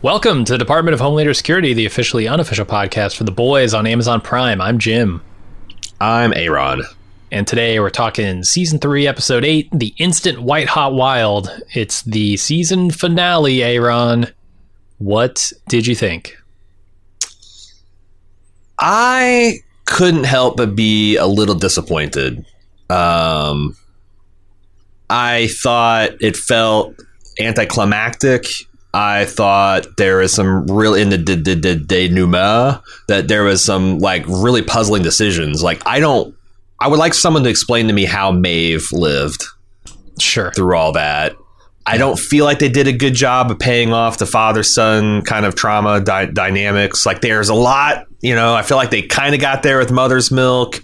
Welcome to the Department of Homeland Security, the officially unofficial podcast for the boys on Amazon Prime. I'm Jim. I'm Aaron. And today we're talking season three, episode eight, The Instant White Hot Wild. It's the season finale, Aaron. What did you think? I couldn't help but be a little disappointed. Um, I thought it felt anticlimactic. I thought there was some real in the denouement that there was some like really puzzling decisions. Like I don't, I would like someone to explain to me how Maeve lived. Sure. Through all that, I don't feel like they did a good job of paying off the father son kind of trauma di- dynamics. Like there's a lot, you know. I feel like they kind of got there with Mother's Milk.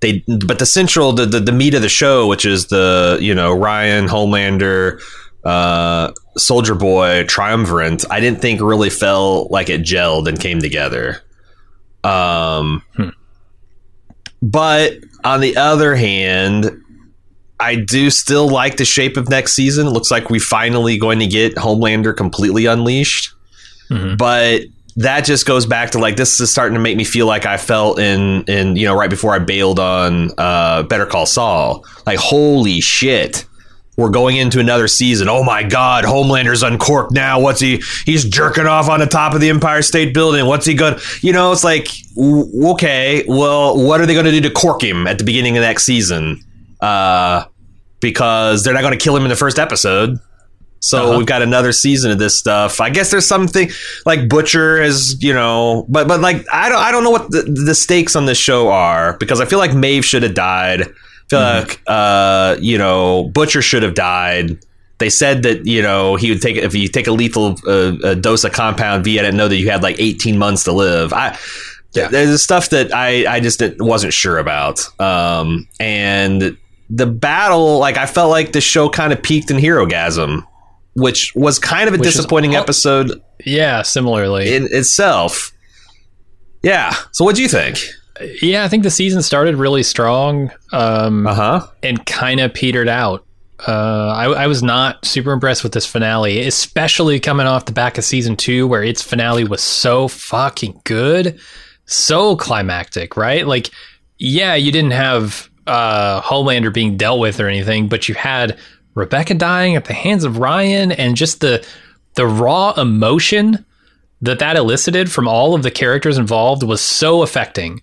They, but the central, the, the the meat of the show, which is the you know Ryan Homelander uh, Soldier Boy triumvirate, I didn't think really felt like it gelled and came together. Um, hmm. but on the other hand, I do still like the shape of next season. It looks like we finally going to get Homelander completely unleashed. Mm-hmm. But that just goes back to like this is starting to make me feel like I felt in in you know right before I bailed on uh, Better Call Saul. Like holy shit we're going into another season. Oh my God, Homelander's uncorked now. What's he? He's jerking off on the top of the Empire State Building. What's he going? You know, it's like okay, well, what are they going to do to cork him at the beginning of next season? Uh, because they're not going to kill him in the first episode. So uh-huh. we've got another season of this stuff. I guess there's something like Butcher is, you know, but but like I don't I don't know what the, the stakes on this show are because I feel like Maeve should have died. Like uh, you know Butcher should have died. They said that you know he would take if you take a lethal uh, a dose of compound V. I didn't know that you had like 18 months to live. I yeah. there's stuff that I I just wasn't sure about. Um, and the battle, like I felt like the show kind of peaked in Herogasm, which was kind of a which disappointing all, episode. Yeah, similarly in itself. Yeah. So what do you think? Yeah, I think the season started really strong, um, uh-huh. and kind of petered out. Uh, I, I, was not super impressed with this finale, especially coming off the back of season two, where its finale was so fucking good, so climactic, right? Like, yeah, you didn't have uh, Homelander being dealt with or anything, but you had Rebecca dying at the hands of Ryan, and just the the raw emotion that that elicited from all of the characters involved was so affecting.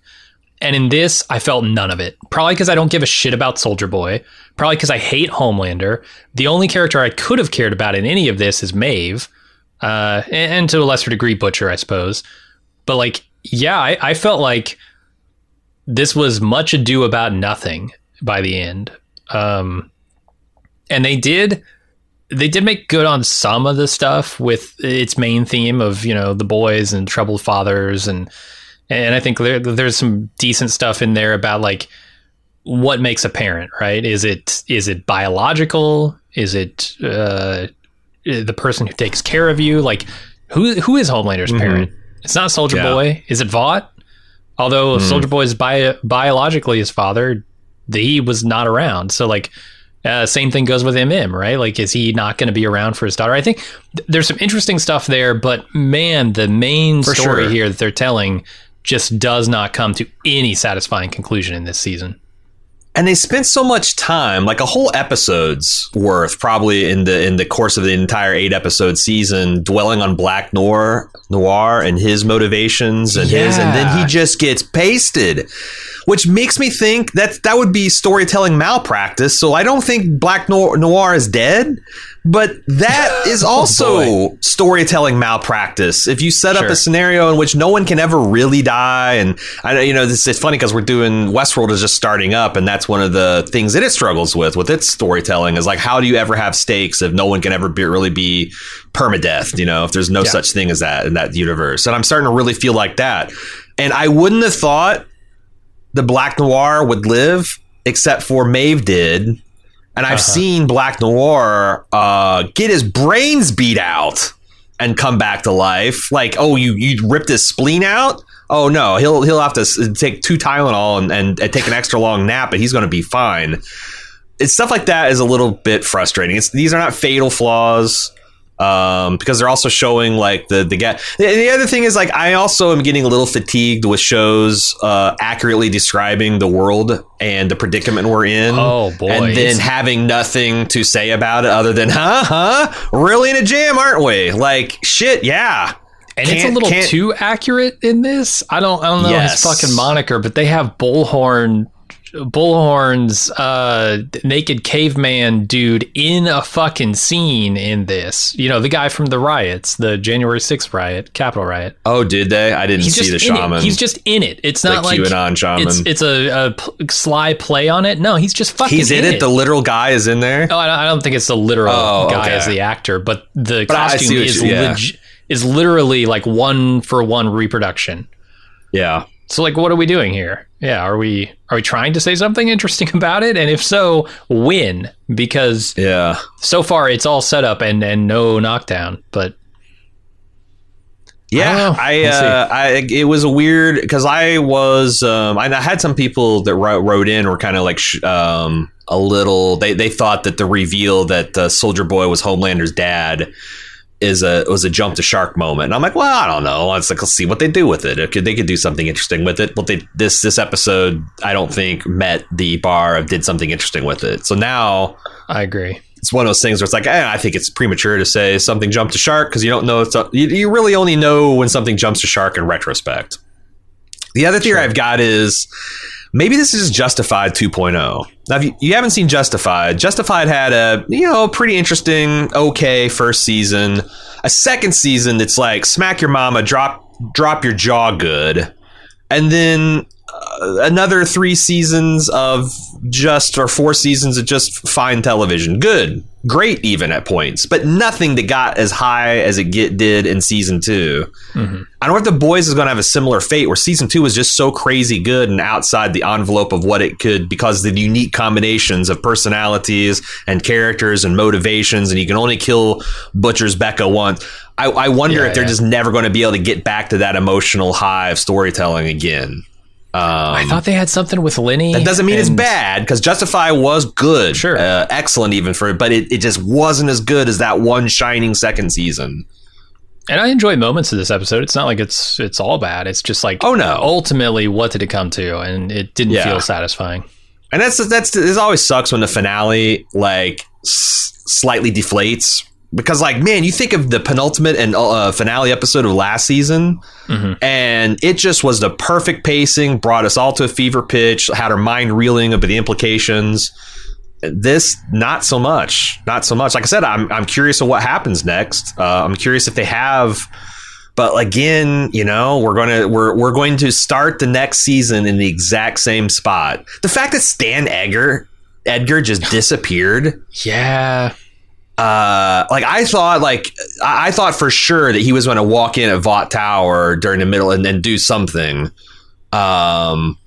And in this, I felt none of it. Probably because I don't give a shit about Soldier Boy. Probably because I hate Homelander. The only character I could have cared about in any of this is Maeve, uh, and, and, to a lesser degree Butcher, I suppose. But like, yeah, I, I felt like this was much ado about nothing by the end. Um, and they did they did make good on some of the stuff with its main theme of you know the boys and troubled fathers and and I think there, there's some decent stuff in there about like what makes a parent, right? Is it is it biological? Is it uh, the person who takes care of you? Like who who is Homelander's mm-hmm. parent? It's not Soldier yeah. Boy. Is it Vought? Although mm. Soldier Boy is bi- biologically his father, he was not around. So like uh, same thing goes with MM, right? Like, is he not going to be around for his daughter? I think th- there's some interesting stuff there, but man, the main for story sure. here that they're telling just does not come to any satisfying conclusion in this season. And they spent so much time, like a whole episode's worth, probably in the in the course of the entire eight episode season, dwelling on Black Noir, Noir and his motivations and yeah. his, and then he just gets pasted, which makes me think that that would be storytelling malpractice. So I don't think Black Noir, Noir is dead, But that is oh, also storytelling malpractice. If you set up a scenario in which no one can ever really die, and I know you know this it's funny because we're doing Westworld is just starting up, and that's one of the things that it struggles with with its storytelling is like how do you ever have stakes if no one can ever be, really be permadeath? You know, if there's no Yeah. such thing as that in that universe, and I'm starting to really feel like that. And I wouldn't have thought the Black Noir would live, except for Maeve did. And I've Uh-huh. seen Black Noir uh, get his brains beat out and come back to life. Like, oh, you you ripped his spleen out? Oh no, he'll he'll have to take two Tylenol and, and, and take an extra long nap, but he's going to be fine. It's stuff like that is a little bit frustrating. It's these are not fatal flaws um, because they're also showing like the the guy. The, the other thing is like I also am getting a little fatigued with shows uh, accurately describing the world and the predicament we're in. Oh, boy. And then having nothing to say about it other than, huh, huh, really in a jam, aren't we? Like shit, yeah. And it's a Can't- little can't- too accurate in this. I don't I don't know Yes. his fucking moniker, but they have Bullhorn Bullhorn's uh naked caveman dude in a fucking scene in this. You know, the guy from the riots, the January 6th riot, Capitol riot. Oh, did they? I didn't He's see the shaman. it. He's just in it. It's the not like QAnon shaman. it's it's a, sly play on it. No, he's just fucking He's in it. The literal guy is in there. Oh, I don't, think it's the literal Oh, guy okay. as the actor, but the But I- I see costume is you- yeah. leg- is literally like one for one reproduction. Yeah. So like what are we doing here? Yeah, are we are we trying to say something interesting about it? And if so, when? Because Yeah. so far it's all set up and and no knockdown, but Yeah, I. I, uh, I, it was a weird because I was, um, I I had some people that wrote, wrote in were kind of like, sh- um, a little. They they thought that the reveal that uh, Soldier Boy was Homelander's dad is a was a jump to shark moment. And I'm like, well, I don't know. Let's like let's see what they do with it. It could they could do something interesting with it. But they this this episode, I don't think met the bar of did something interesting with it. So now I agree. it's one of those things where it's like, eh, I think it's premature to say something jumped to shark because you don't know. It's a, you, you really only know when something jumps to shark in retrospect. The other theory I've got is maybe this is Justified 2.0. Now, if you, you haven't seen Justified, Justified had a you know pretty interesting, okay first season. A second season that's like smack your mama, drop drop your jaw good, and then another three seasons of just or four seasons of just fine television. Good, great, even at points, but nothing that got as high as it get did in season 2 mm-hmm. I don't know if the boys is going to have a similar fate where season two was just so crazy good and outside the envelope of what it could because the unique combinations of personalities and characters and motivations, and you can only kill Butcher's Becca once. I, I wonder Yeah, if they're yeah. just never going to be able to get back to that emotional high of storytelling again. Um, I thought they had something with Lenny. that doesn't mean it's bad because Justify was good, Sure. uh, excellent even for it, but it, it just wasn't as good as that one shining second season. And I enjoy moments of this episode. It's not like it's it's all bad. It's just like Oh, no. ultimately what did it come to? And it didn't Yeah. feel satisfying. And that's that's this always sucks when the finale like s- slightly deflates because like man, you think of the penultimate and uh, finale episode of last season, and it just was the perfect pacing, brought us all to a fever pitch, had our mind reeling about the implications. This not so much, not so much. Like I said, I'm I'm curious of what happens next. Uh, I'm curious if they have. But again, you know, we're gonna we're we're going to start the next season in the exact same spot. The fact that Stan Edgar Edgar just disappeared. Yeah. Uh, like I thought, like I thought for sure that he was going to walk in at Vought Tower during the middle and then do something. Um,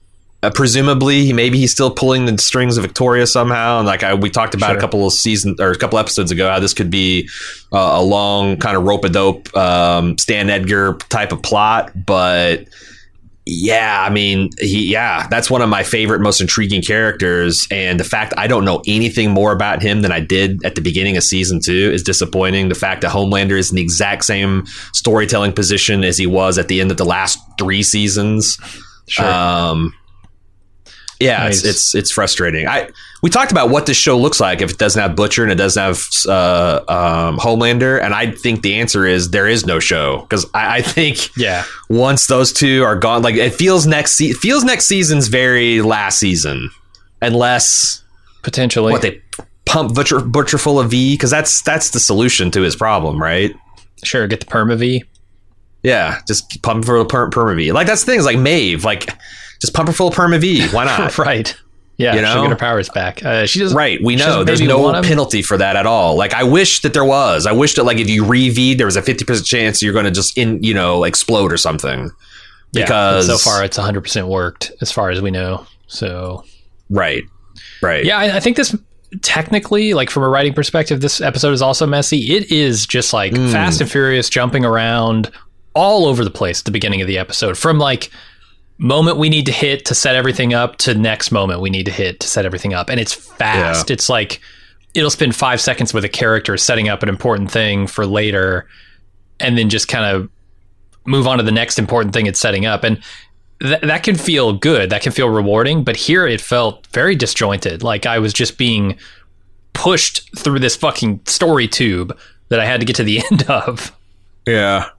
uh, presumably, he maybe he's still pulling the strings of Victoria somehow. And like I, we talked about Sure. a couple of seasons or a couple episodes ago, how this could be uh, a long kind of rope a dope um, Stan Edgar type of plot, but. Yeah, I mean, he yeah, that's one of my favorite, most intriguing characters, and the fact I don't know anything more about him than I did at the beginning of season two is disappointing. The fact that Homelander is in the exact same storytelling position as he was at the end of the last three seasons. Sure. Um, yeah, it's, it's it's frustrating. I we talked about what this show looks like if it doesn't have Butcher and it doesn't have uh, um, Homelander, and I think the answer is there is no show because I, I think yeah. once those two are gone, like it feels next se- feels next season's very last season, unless Potentially. what they pump Butcher Butcher full of V because that's that's the solution to his problem, right? Sure, get the perma V. Yeah, just pump full of per- perma V. Like that's the thing is like Maeve, like just pump her full of perma V. Why not? right. Yeah, You know? she'll get her powers back. Uh, she doesn't. Right, we know there's no penalty for that at all. Like I wish that there was. I wish that like if you re there was a fifty percent chance you're going to just in you know explode or something. Yeah, because- so far it's 100 percent worked as far as we know. So Right, right. yeah, I, I think this technically, like from a writing perspective, this episode is also messy. It is just like Mm. Fast and Furious jumping around all over the place at the beginning of the episode, from like moment we need to hit to set everything up to next moment we need to hit to set everything up, and it's fast. It's like it'll spend five seconds with a character setting up an important thing for later, and then just kind of move on to the next important thing it's setting up, and th- that can feel good. That can feel rewarding. But here it felt very disjointed. Like I was just being pushed through this fucking story tube that I had to get to the end of. Yeah.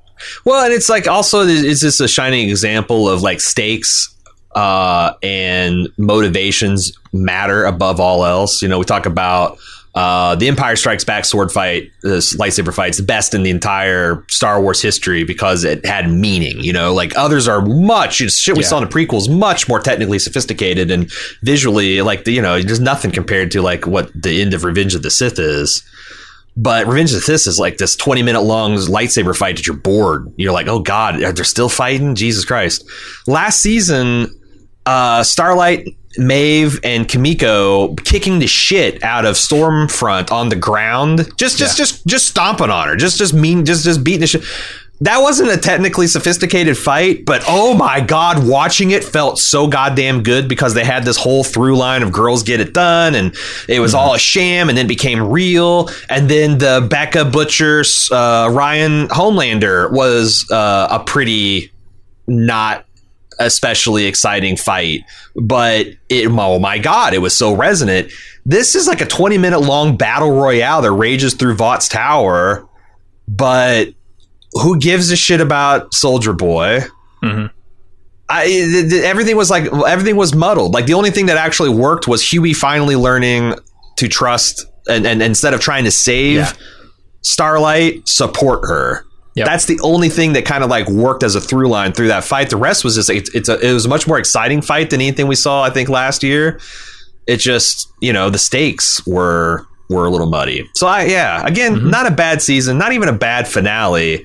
Well, and it's like also it's just a shining example of like stakes uh, and motivations matter above all else. You know, we talk about uh, the Empire Strikes Back sword fight, this lightsaber fight's the best in the entire Star Wars history because it had meaning. You know, like others are much you know, shit we Yeah. saw in the prequels, much more technically sophisticated and visually like the, you know, there's nothing compared to like what the end of Revenge of the Sith is. But Revenge of the Sith is like this 20 minute long lightsaber fight that you're bored. You're like, oh God, they're still fighting? Jesus Christ. Last season, uh, Starlight, Maeve, and Kimiko kicking the shit out of Stormfront on the ground. Just just just just stomping on her. Just just mean just just beating the shit. That wasn't a technically sophisticated fight, but oh my god, watching it felt so goddamn good because they had this whole through line of girls get it done, and it was all a sham, and then became real. And then the Becca Butcher, uh, Ryan Homelander was uh, a pretty not especially exciting fight, but it, oh my god, it was so resonant. This is like a 20 minute long battle royale that rages through Vought's Tower, but who gives a shit about Soldier Boy? Mhm. I, th- th- everything was like everything was muddled. Like the only thing that actually worked was Huey finally learning to trust and, and instead of trying to save Yeah. Starlight, support her. Yep. That's the only thing that kind of like worked as a through line through that fight. The rest was just it's, it's a, it was a much more exciting fight than anything we saw I think last year. It just you know the stakes were were a little muddy. So I yeah again not a bad season, not even a bad finale.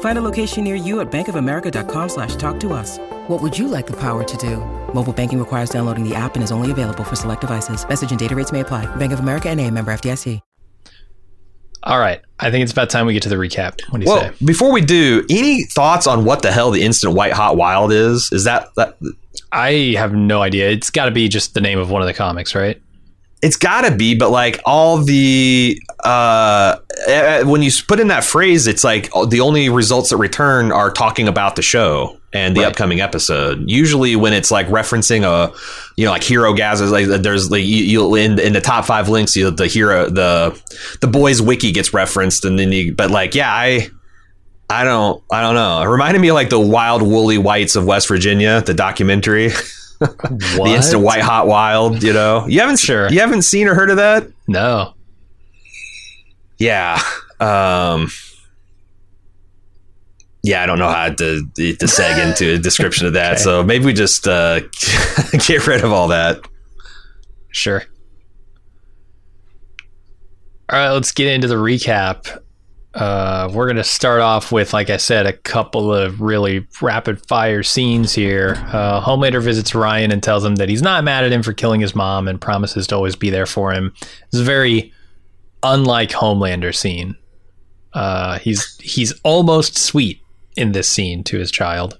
Find a location near you at bankofamerica.com slash talk to us. What would you like the power to do? Mobile banking requires downloading the app and is only available for select devices. Message and data rates may apply. Bank of America and a member FDIC. All right. I think it's about time we get to the recap. What do you Well, say? before we do, any thoughts on what the hell the instant white hot wild is? Is that that I have no idea. It's got to be just the name of one of the comics, right? It's got to be but like all the uh when you put in that phrase it's like oh, the only results that return are talking about the show and the Right. upcoming episode usually when it's like referencing a you know like hero gas like there's like you, you'll in in the top five links you the hero the the boys wiki gets referenced and then you but like yeah i I don't I don't know. It reminded me of like the wild woolly whites of West Virginia, the documentary. the instant white hot wild, you know. You haven't Sure. you haven't seen or heard of that? No. Yeah. Um yeah, I don't know how to to seg into a description of that. Okay. So maybe we just uh, get rid of all that. Sure. All right, let's get into the recap. Uh, we're going to start off with, like I said, a couple of really rapid fire scenes here. Uh, Homelander visits Ryan and tells him that he's not mad at him for killing his mom and promises to always be there for him. It's a very unlike Homelander scene. Uh, he's he's almost sweet in this scene to his child.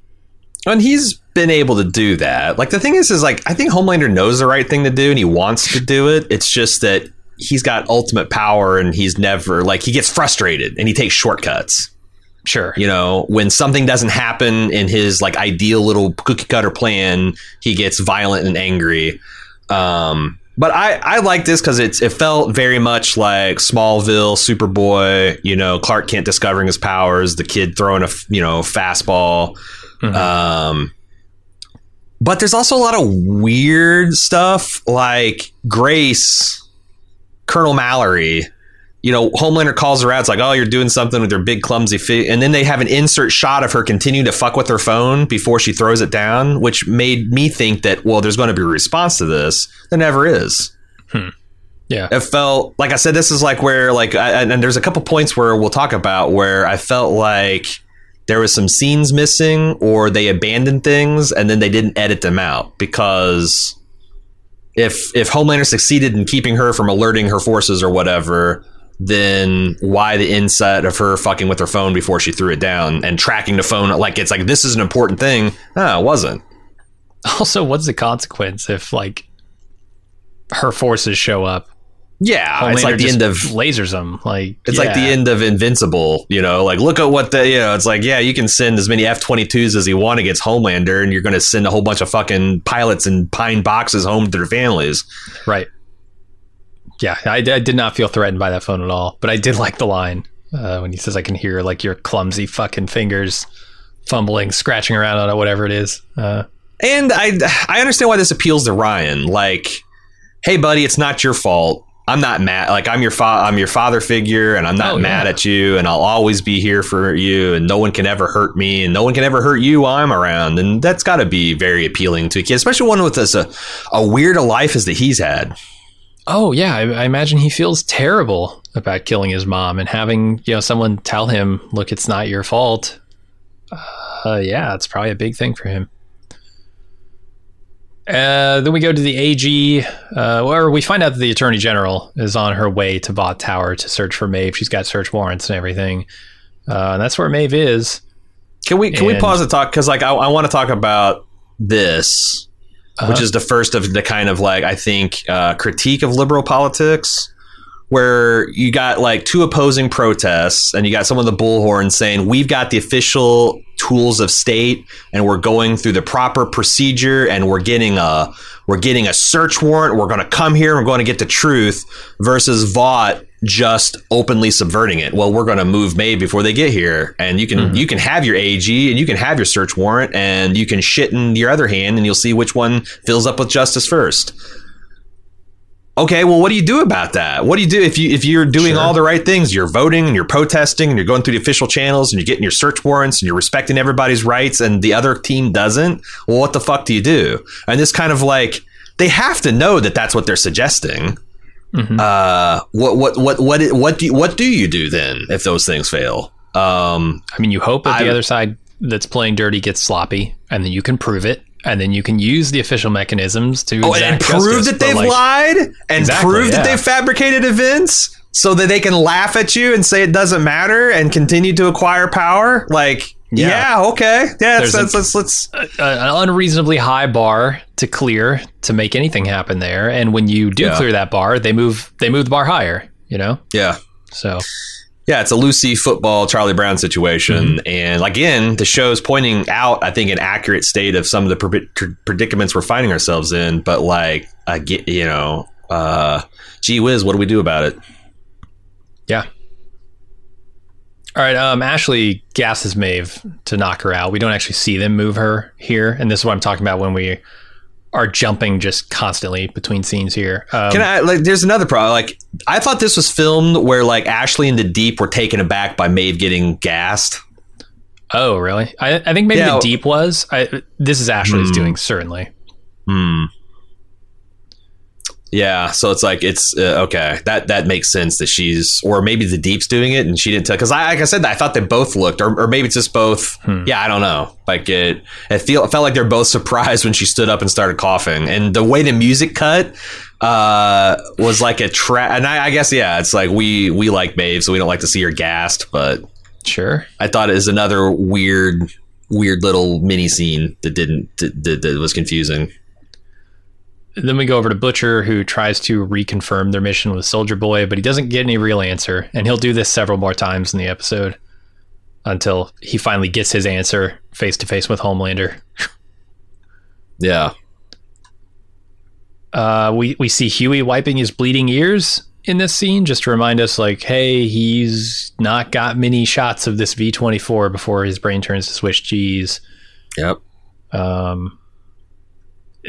And he's been able to do that. Like the thing is, is like I think Homelander knows the right thing to do and he wants to do it. It's just that he's got ultimate power and he's never like he gets frustrated and he takes shortcuts. Sure. You know, when something doesn't happen in his like ideal little cookie cutter plan, he gets violent and angry. Um, but I, I like this because it's it felt very much like Smallville, Superboy. You know, Clark Kent discovering his powers, the kid throwing a you know fastball. Um, but there's also a lot of weird stuff like Grace, Colonel Mallory. You know, Homelander calls her out. It's like, oh, you're doing something with your big clumsy feet, and then they have an insert shot of her continuing to fuck with her phone before she throws it down, which made me think that well, there's going to be a response to this. There never is. Hmm. Yeah. It felt like I said, this is like where like, I, and there's a couple points where we'll talk about where I felt like there was some scenes missing or they abandoned things and then they didn't edit them out because if if Homelander succeeded in keeping her from alerting her forces or whatever, then why the inset of her fucking with her phone before she threw it down and tracking the phone like it's like this is an important thing? No, it wasn't. Also, what's the consequence if like her forces show up? Yeah, it's like the end of lasers them. Like It's like the end of Invincible, you know. Like, look at what the, you know, it's like, yeah, you can send as many F 22s as you want against Homelander, and you're going to send a whole bunch of fucking pilots and pine boxes home to their families. Right. Yeah, I, I did not feel threatened by that phone at all, but I did like the line uh, when he says, "I can hear like your clumsy fucking fingers fumbling, scratching around on it, whatever it is." Uh, And I, I understand why this appeals to Ryan. Like, hey, buddy, it's not your fault. I'm not mad. Like, I'm your fa- I'm your father figure, and I'm not Oh, mad yeah. at you, and I'll always be here for you, and no one can ever hurt me, and no one can ever hurt you while I'm around. And that's got to be very appealing to a kid, especially one with as a, a weird a life as that he's had. oh yeah, I, I imagine he feels terrible about killing his mom and having you know someone tell him, "Look, it's not your fault." Uh, yeah, it's probably a big thing for him. Uh, then we go to the AG, uh, where we find out that the Attorney General is on her way to Vought Tower to search for Maeve. She's got search warrants and everything, uh, and that's where Maeve is. Can we can we pause and talk because like I, I want to talk about this, which Uh-huh. is the first of the kind of like I think uh, critique of liberal politics, where you got like two opposing protests and you got someone with the bullhorn saying we've got the official tools of state and we're going through the proper procedure and we're getting a we're getting a search warrant. We're going to come here. and We're going to get the truth. Versus Vought just openly subverting it. Well, we're going to move May before they get here, and you can mm-hmm. you can have your AG and you can have your search warrant, and you can shit in your other hand, and you'll see which one fills up with justice first. Okay, well, what do you do about that? What do you do if you if you're doing Sure. all the right things? You're voting and you're protesting and you're going through the official channels and you're getting your search warrants and you're respecting everybody's rights and the other team doesn't. Well, what the fuck do you do? And this kind of like they have to know that that's what they're suggesting. Mhm. Uh, what what what what what do you, what do you do then if those things fail? Um, I mean, you hope that the I- other side that's playing dirty gets sloppy, and then you can prove it, and then you can use the official mechanisms to oh, and prove justice, that they've like, lied and Exactly, prove that yeah. they've fabricated events so that they can laugh at you and say it doesn't matter and continue to acquire power. Like, yeah, Yeah. okay, yeah, let's, a- let's, let's, let's a- an unreasonably high bar to clear to make anything happen there, and when you do Yeah. clear that bar, they move they move the bar higher. You know, yeah. so Yeah, it's a Lucy football Charlie Brown situation, Mm-hmm. and again, the show's pointing out, I think, an accurate state of some of the pre- predicaments we're finding ourselves in. But like, I get, you know, uh, gee whiz, what do we do about it? yeah. All right, um, Ashley gasses Maeve to knock her out. We don't actually see them move her here, and this is what I'm talking about when we are jumping just constantly between scenes here. Um, Can I like? There's another problem. Like, I thought this was filmed where like Ashley and the Deep were taken aback by Maeve getting gassed. Oh, really? I, I think maybe Yeah. the deep was. I, this is Ashley's Hmm. doing certainly. Hmm. Yeah, so it's like it's uh, okay. That that makes sense that she's, or maybe the deep's doing it and she didn't tell. Because I, like I said, I thought they both looked, or, or maybe it's just both. Hmm. Yeah, I don't know. Like it, it feel it felt like they're both surprised when she stood up and started coughing, and the way the music cut uh was like a trap. And I, I guess yeah, it's like we we like Maeve, so we don't like to see her gassed, but Sure. I thought it was another weird weird little mini scene that didn't that, that, that was confusing. Then we go over to Butcher, who tries to reconfirm their mission with Soldier Boy, but he doesn't get any real answer, and he'll do this several more times in the episode. until he finally gets his answer face to face with Homelander. Yeah. Uh, we we see Huey wiping his bleeding ears in this scene just to remind us, like, hey, he's not got many shots of this V twenty four before his brain turns to Swiss cheese. Yep. Um,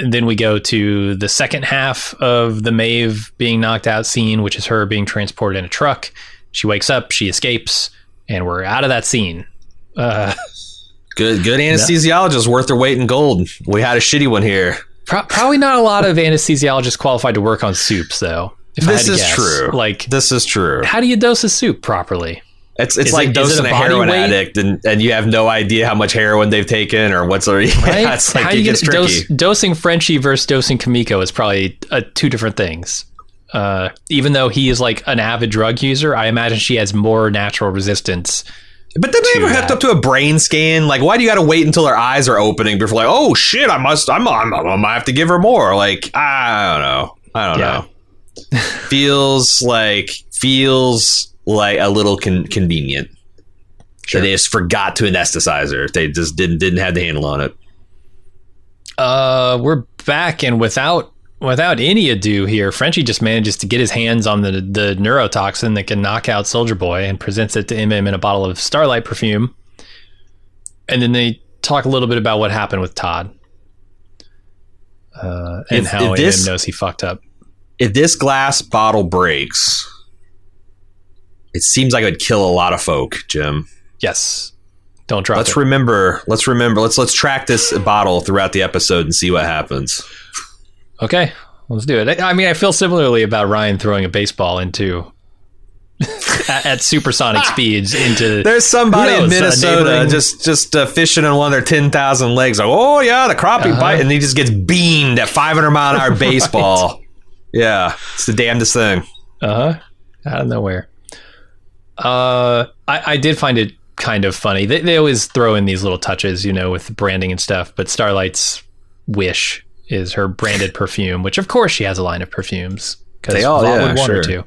then we go to the second half of the Maeve being knocked out scene, which is her being transported in a truck. She wakes up, she escapes, and we're out of that scene. Uh, Good good anesthesiologist worth their weight in gold. We had a shitty one here. pro- probably not a lot of anesthesiologists qualified to work on supes, though. If I had This to is guess. true. Like, This is true. how do you dose a supe properly? It's it's Is like it dosing a a, heroin weight? addict and, and you have no idea how much heroin they've taken or what's already Right? yeah, it's like How it you gets dose, dosing Frenchie versus dosing Kimiko is probably uh, two different things. Uh, even though he is like an avid drug user, I imagine she has more natural resistance. But then they ever hooked up to a brain scan? Like, why do you got to wait until her eyes are opening before, like, oh shit, I must, I'm, I'm, I might have to give her more. Like, I don't know, I don't Yeah. know. feels like feels like a little con- convenient. Sure. They just forgot to anesthetize her. They just didn't didn't have the handle on it. Uh, we're back, and without without any ado here, Frenchie just manages to get his hands on the the neurotoxin that can knock out Soldier Boy, and presents it to MM in a bottle of Starlight perfume. And then they talk a little bit about what happened with Todd, uh, and If- how if this- MM knows he fucked up. If this glass bottle breaks, it seems like it would kill a lot of folk, Jim. Yes, don't drop let's it. remember. Let's remember. Let's let's track this bottle throughout the episode and see what happens. Okay, let's do it. I I mean, I feel similarly about Ryan throwing a baseball into at, at supersonic speeds into. There's somebody Who in knows, uh, Minnesota just just uh, fishing on one of their ten thousand legs. Like, oh yeah, the crappie Uh-huh. bite, and he just gets beamed at 500 mile an hour baseball. Yeah, it's the damnedest thing. Uh huh. Out of nowhere. Uh, I, I did find it kind of funny. They, they always throw in these little touches, you know, with branding and stuff. But Starlight's wish is her branded perfume, which of course she has a line of perfumes because They all- yeah, would want her to.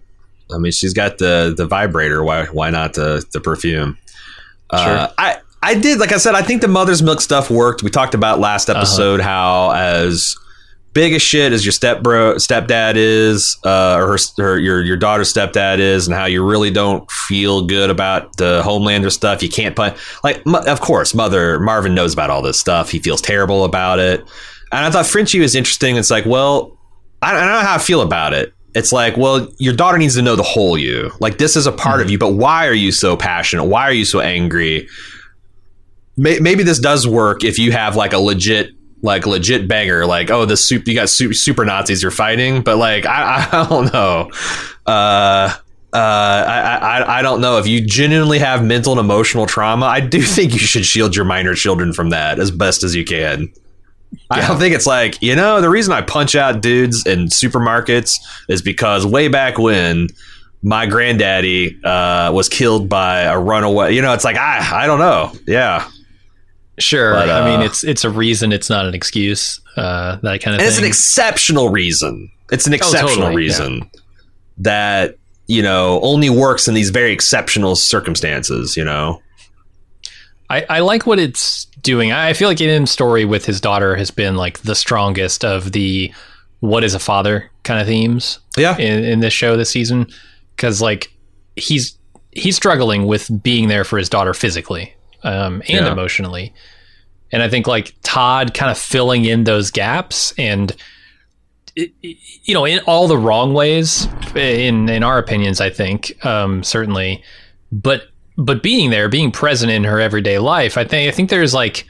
I mean, she's got the the vibrator. Why why not the the perfume? Uh, Sure. I I did like I said. I think the mother's milk stuff worked. We talked about last Uh-huh. episode how as big as shit as your step bro stepdad is, uh, or her, her your your daughter's stepdad is, and how you really don't feel good about the Homelander stuff. You can't put like of course mother Marvin knows about all this stuff. He feels terrible about it, and I thought Frenchie was interesting. It's like well. I I don't know how I feel about it. It's like, well, your daughter needs to know the whole you. Like this is a part of you, but why are you so passionate? Why are you so angry? Maybe this does work if you have like a legit, like legit banger. Like, oh, the soup you got super, super Nazis you're fighting, but like, I, I don't know. Uh, uh, I, I, I don't know if you genuinely have mental and emotional trauma. I do think you should shield your minor children from that as best as you can. I don't think it's like, you know, the reason I punch out dudes in supermarkets is because way back when my granddaddy uh, was killed by a runaway. You know, it's like, I, I don't know. Yeah. Sure. But, I mean, uh, it's it's a reason. It's not an excuse. Uh, that kind of And it's an exceptional reason. It's an exceptional totally, reason that, you know, only works in these very exceptional circumstances, you know? I, I like what it's doing. I feel like Im's story with his daughter has been like the strongest of the what is a father kind of themes Yeah. in, in this show this season. Cause like he's he's struggling with being there for his daughter physically um, and Yeah. emotionally. And I think like Todd kind of filling in those gaps and it- it- you know in all the wrong ways in in our opinions I think um, certainly but but being there, being present in her everyday life, I think I think there's like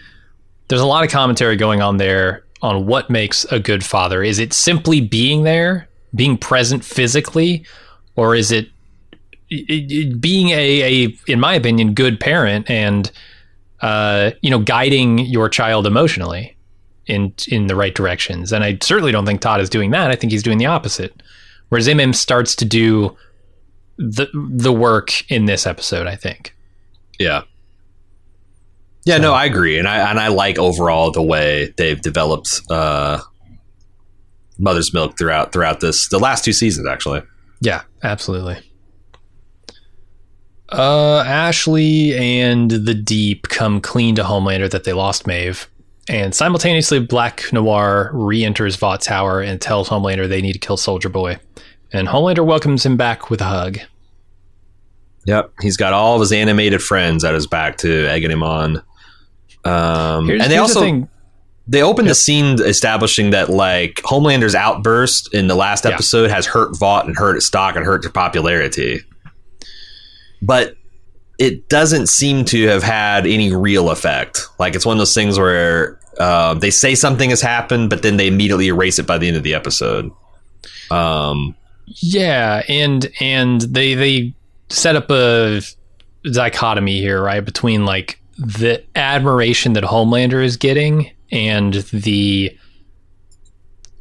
there's a lot of commentary going on there on what makes a good father. Is it simply being there, being present physically, or is it, it- it being a, a in my opinion good parent and uh, you know guiding your child emotionally in in the right directions? And I certainly don't think Todd is doing that. I think he's doing the opposite. Whereas MM starts to do the the work in this episode, I think. Yeah. Yeah, So- no, I agree, and I and I like overall the way they've developed uh, Mother's Milk throughout throughout this the last two seasons actually. Yeah, absolutely. Uh, Ashley and the Deep come clean to Homelander that they lost Maeve. And simultaneously, Black Noir re enters Vought Tower and tells Homelander they need to kill Soldier Boy. And Homelander welcomes him back with a hug. Yep, he's got all of his animated friends at his back to egging him on. Um, Here's, and they also the they opened the scene establishing that like Homelander's outburst in the last Yeah. episode has hurt Vought and hurt its stock and hurt their popularity, but it doesn't seem to have had any real effect. Like it's one of those things where uh, they say something has happened, but then they immediately erase it by the end of the episode. Um, Yeah, and and they they set up a dichotomy here, right, between like the admiration that Homelander is getting and the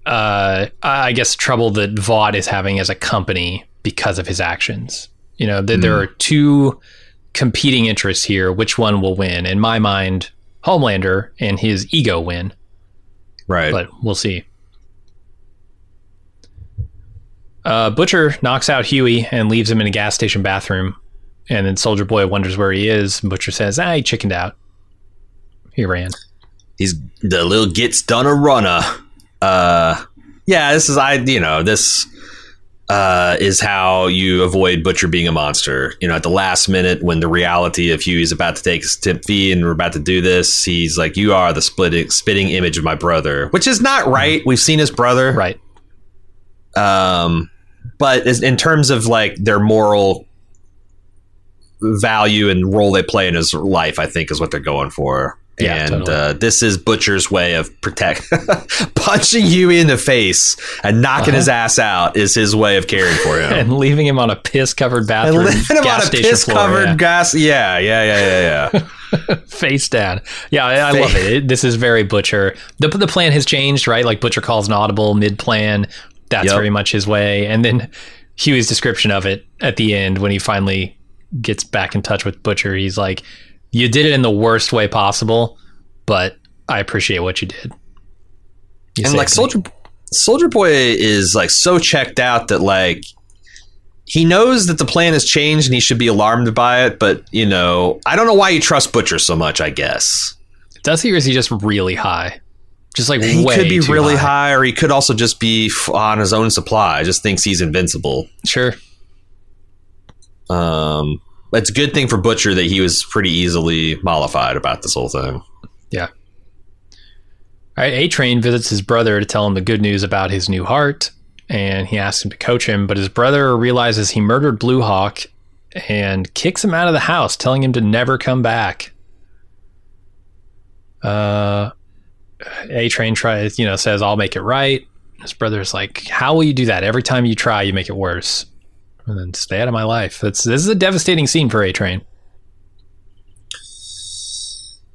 uh I guess trouble that Vought is having as a company because of his actions. You know, th- there are two competing interests here. Which one will win? In my mind, Homelander and his ego win, right. but we'll see. Uh, Butcher knocks out Huey and leaves him in a gas station bathroom. And then Soldier Boy wonders where he is. And Butcher says, ah, he chickened out. He ran. he's the little gets done a runner. Uh, yeah, this is I. You know, this uh, is how you avoid Butcher being a monster. You know, at the last minute when the reality of Huey's about to take his tip fee and we're about to do this, he's like, "You are the splitting, spitting image of my brother," which is not right. We've seen his brother, Right. um, but in terms of like their moral value and role they play in his life, I think is what they're going for. Yeah, and totally. uh, this is Butcher's way of protect punching Huey in the face and knocking his ass out is his way of caring for him. And leaving him on a piss covered and bathroom. living him on gas a station piss floor, covered yeah. gas. Yeah, yeah, yeah, yeah, yeah. face down. Yeah, I, I love it. it. This is very Butcher. The, the plan has changed, right? Like Butcher calls an audible mid plan. That's Yep. very much his way. And then Huey's description of it at the end when he finally gets back in touch with Butcher, he's like, You did it in the worst way possible, but I appreciate what you did. You and like me." Soldier Soldier Boy is like so checked out that like he knows that the plan has changed and he should be alarmed by it, but you know, I don't know why you trust Butcher so much, I guess. Does he or is he just really high? Just like He could be really high. or he could also just be on his own supply. Just thinks he's invincible. Sure. Um, it's a good thing for Butcher that he was pretty easily mollified about this whole thing. Yeah. All right, A Train visits his brother to tell him the good news about his new heart, and he asks him to coach him, but his brother realizes he murdered Blue Hawk and kicks him out of the house, telling him to never come back. Uh, A Train tries, you know, says, I'll make it right. His brother's like, How will you do that? Every time you try, you make it worse. And then stay out of my life. That's this is a devastating scene for A Train.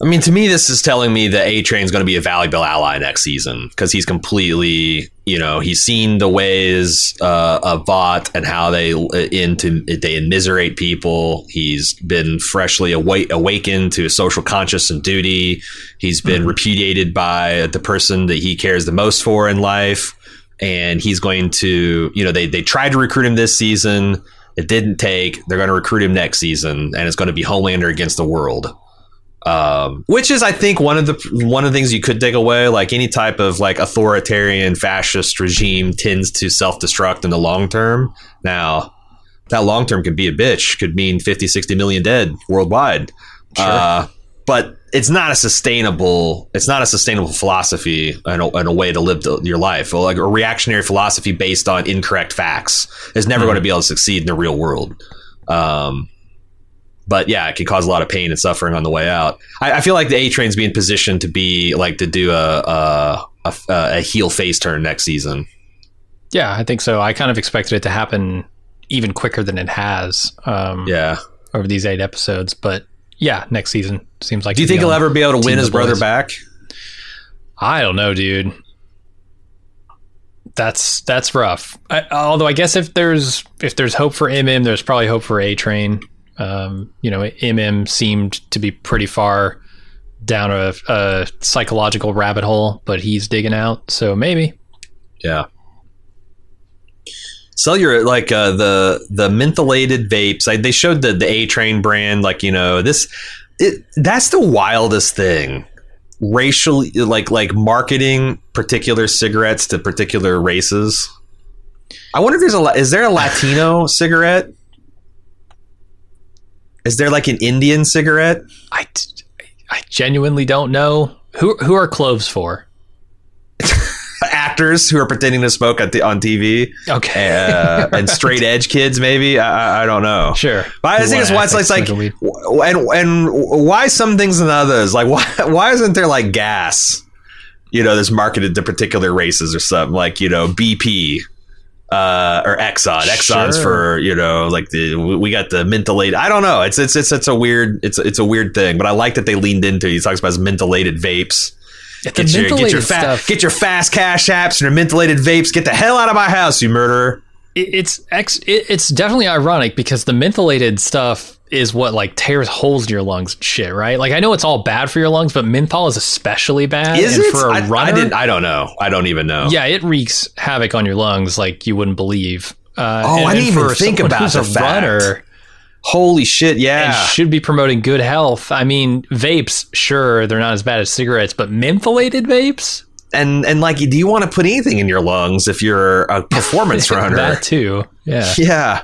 I mean, to me, this is telling me that A Train's going to be a valuable ally next season because he's completely, you know, he's seen the ways uh, of Vought and how they uh, into they immiserate people. He's been freshly awa- awakened to social conscience and duty. He's been repudiated by the person that he cares the most for in life, and he's going to, you know, they they tried to recruit him this season. It didn't take. They're going to recruit him next season, and it's going to be Homelander against the world um, which is I think one of the one of the things you could take away. Like any type of like authoritarian fascist regime tends to self destruct in the long term. Now, that long term could be a bitch. Could mean 50, 60 million dead worldwide. Uh, but it's not a sustainable. It's not a sustainable philosophy and a, and a way to live the, your life. Like a reactionary philosophy based on incorrect facts is never going to be able to succeed in the real world. Um, but yeah, it can cause a lot of pain and suffering on the way out. I, I feel like the A Train's being positioned to be like to do a a, a a heel face turn next season. Yeah, I think so. I kind of expected it to happen even quicker than it has um, Yeah. over these eight episodes. But yeah, next season seems like. Do you think he'll ever be able to win his brother Boys. back? I don't know, dude. That's that's rough. I, although I guess if there's if there's hope for MM, there's probably hope for A Train. Um, you know, MM seemed to be pretty far down a, a psychological rabbit hole, but he's digging out. So maybe. Yeah. Cellular like uh, the the mentholated vapes. I, they showed the the A Train brand. Like you know this, it, that's the wildest thing. Racial like like marketing particular cigarettes to particular races. I wonder if there's a is there a Latino cigarette? Is there like an Indian cigarette? I, I genuinely don't know who who are cloves for. Actors who are pretending to smoke at the, on TV, Okay, uh, and straight edge kids, maybe I, I- don't know. sure. But I think it's why it's like, w- and and why some things and others? Like why why isn't there like gas? You know, that's marketed to particular races or something like you know BP uh, or Exxon. Exxon's Sure. for you know like the we got the mentholated. I don't know. It's it's it's it's a weird it's it's a weird thing. But I like that they leaned into. it. He talks about his mentholated vapes. The Get your, get your fa- stuff. get your fast cash apps and your mentholated vapes. Get the hell out of my house, you murderer. it's ex, it's definitely ironic because the mentholated stuff is what like tears holes in your lungs and shit, right? Like I know it's all bad for your lungs, but menthol is especially bad. Is and it? for a I, runner? I didn't. I don't know. I don't even know. yeah, it wreaks havoc on your lungs like you wouldn't believe. Uh, Oh, and- I didn't even think about the a fact. runner Holy shit! Yeah. and should be promoting good health. I mean, vapes, sure, they're not as bad as cigarettes, but mentholated vapes, and and like do you want to put anything in your lungs if you're a performance runner that too. Yeah. yeah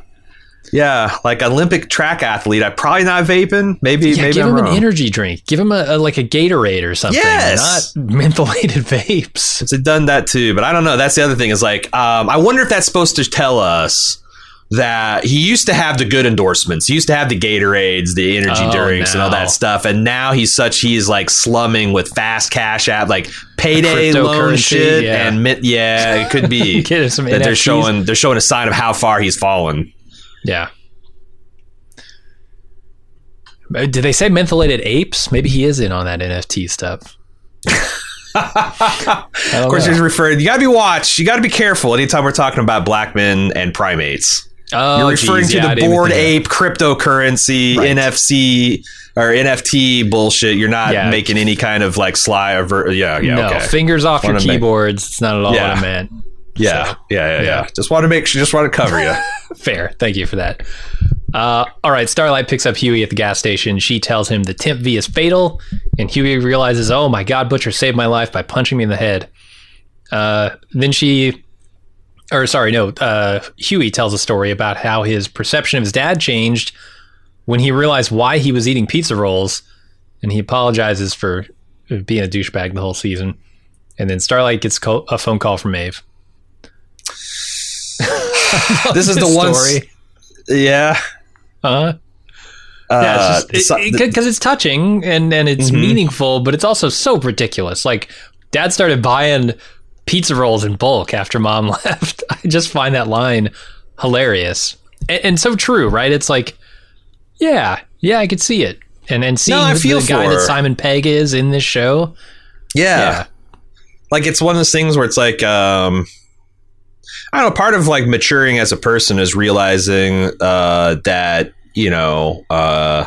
yeah like olympic track athlete i probably not vaping maybe Yeah, maybe give I'm him an energy drink. Give him a, a like a Gatorade or something. Yes! not mentholated vapes. it's done that too but i don't know that's the other thing is like um, i wonder if that's supposed to tell us that he used to have the good endorsements. He used to have the Gatorades, the energy Oh, drinks, and all that stuff. And now he's such he's like slumming with fast cash app, like payday loan shit, yeah. and mint, yeah, it could be Get him some that they're showing they're showing a sign of how far he's fallen. Yeah. Uh, Did they say mentholated apes? Maybe he is in on that NFT stuff. Of course, he's referring. You got to be watched. You got to be careful anytime we're talking about black men and primates. Oh, You're referring geez, to yeah, the Bored Ape cryptocurrency Right. NFC or NFT bullshit. You're not Yeah. making any kind of like sly over. Yeah, that. yeah, no, okay. fingers off your Wanna make- keyboards. It's not at all Yeah. what I meant. yeah, So, yeah, yeah, yeah, yeah. Just want to make sure. Just want to cover you. Fair. Thank you for that. Uh, all right. Starlight picks up Huey at the gas station. She tells him the Temp V is fatal, and Huey realizes, oh my God, Butcher saved my life by punching me in the head. Uh, then she, or sorry, no, uh, Huey tells a story about how his perception of his dad changed when he realized why he was eating pizza rolls, and he apologizes for being a douchebag the whole season. And then Starlight gets co- a phone call from Maeve. this is the one. s- story. Yeah. Uh, Uh, yeah, it's just so- because it's touching and and it's Mhm. meaningful, but it's also so ridiculous. Like, Dad started buying pizza rolls in bulk after Mom left. I just find that line hilarious and, and so true, right? It's like, yeah, yeah, I could see it, and and seeing No, the guy that. Simon Pegg is in this show, yeah. yeah, like it's one of those things where it's like um I don't know, part of like maturing as a person is realizing uh that, you know, uh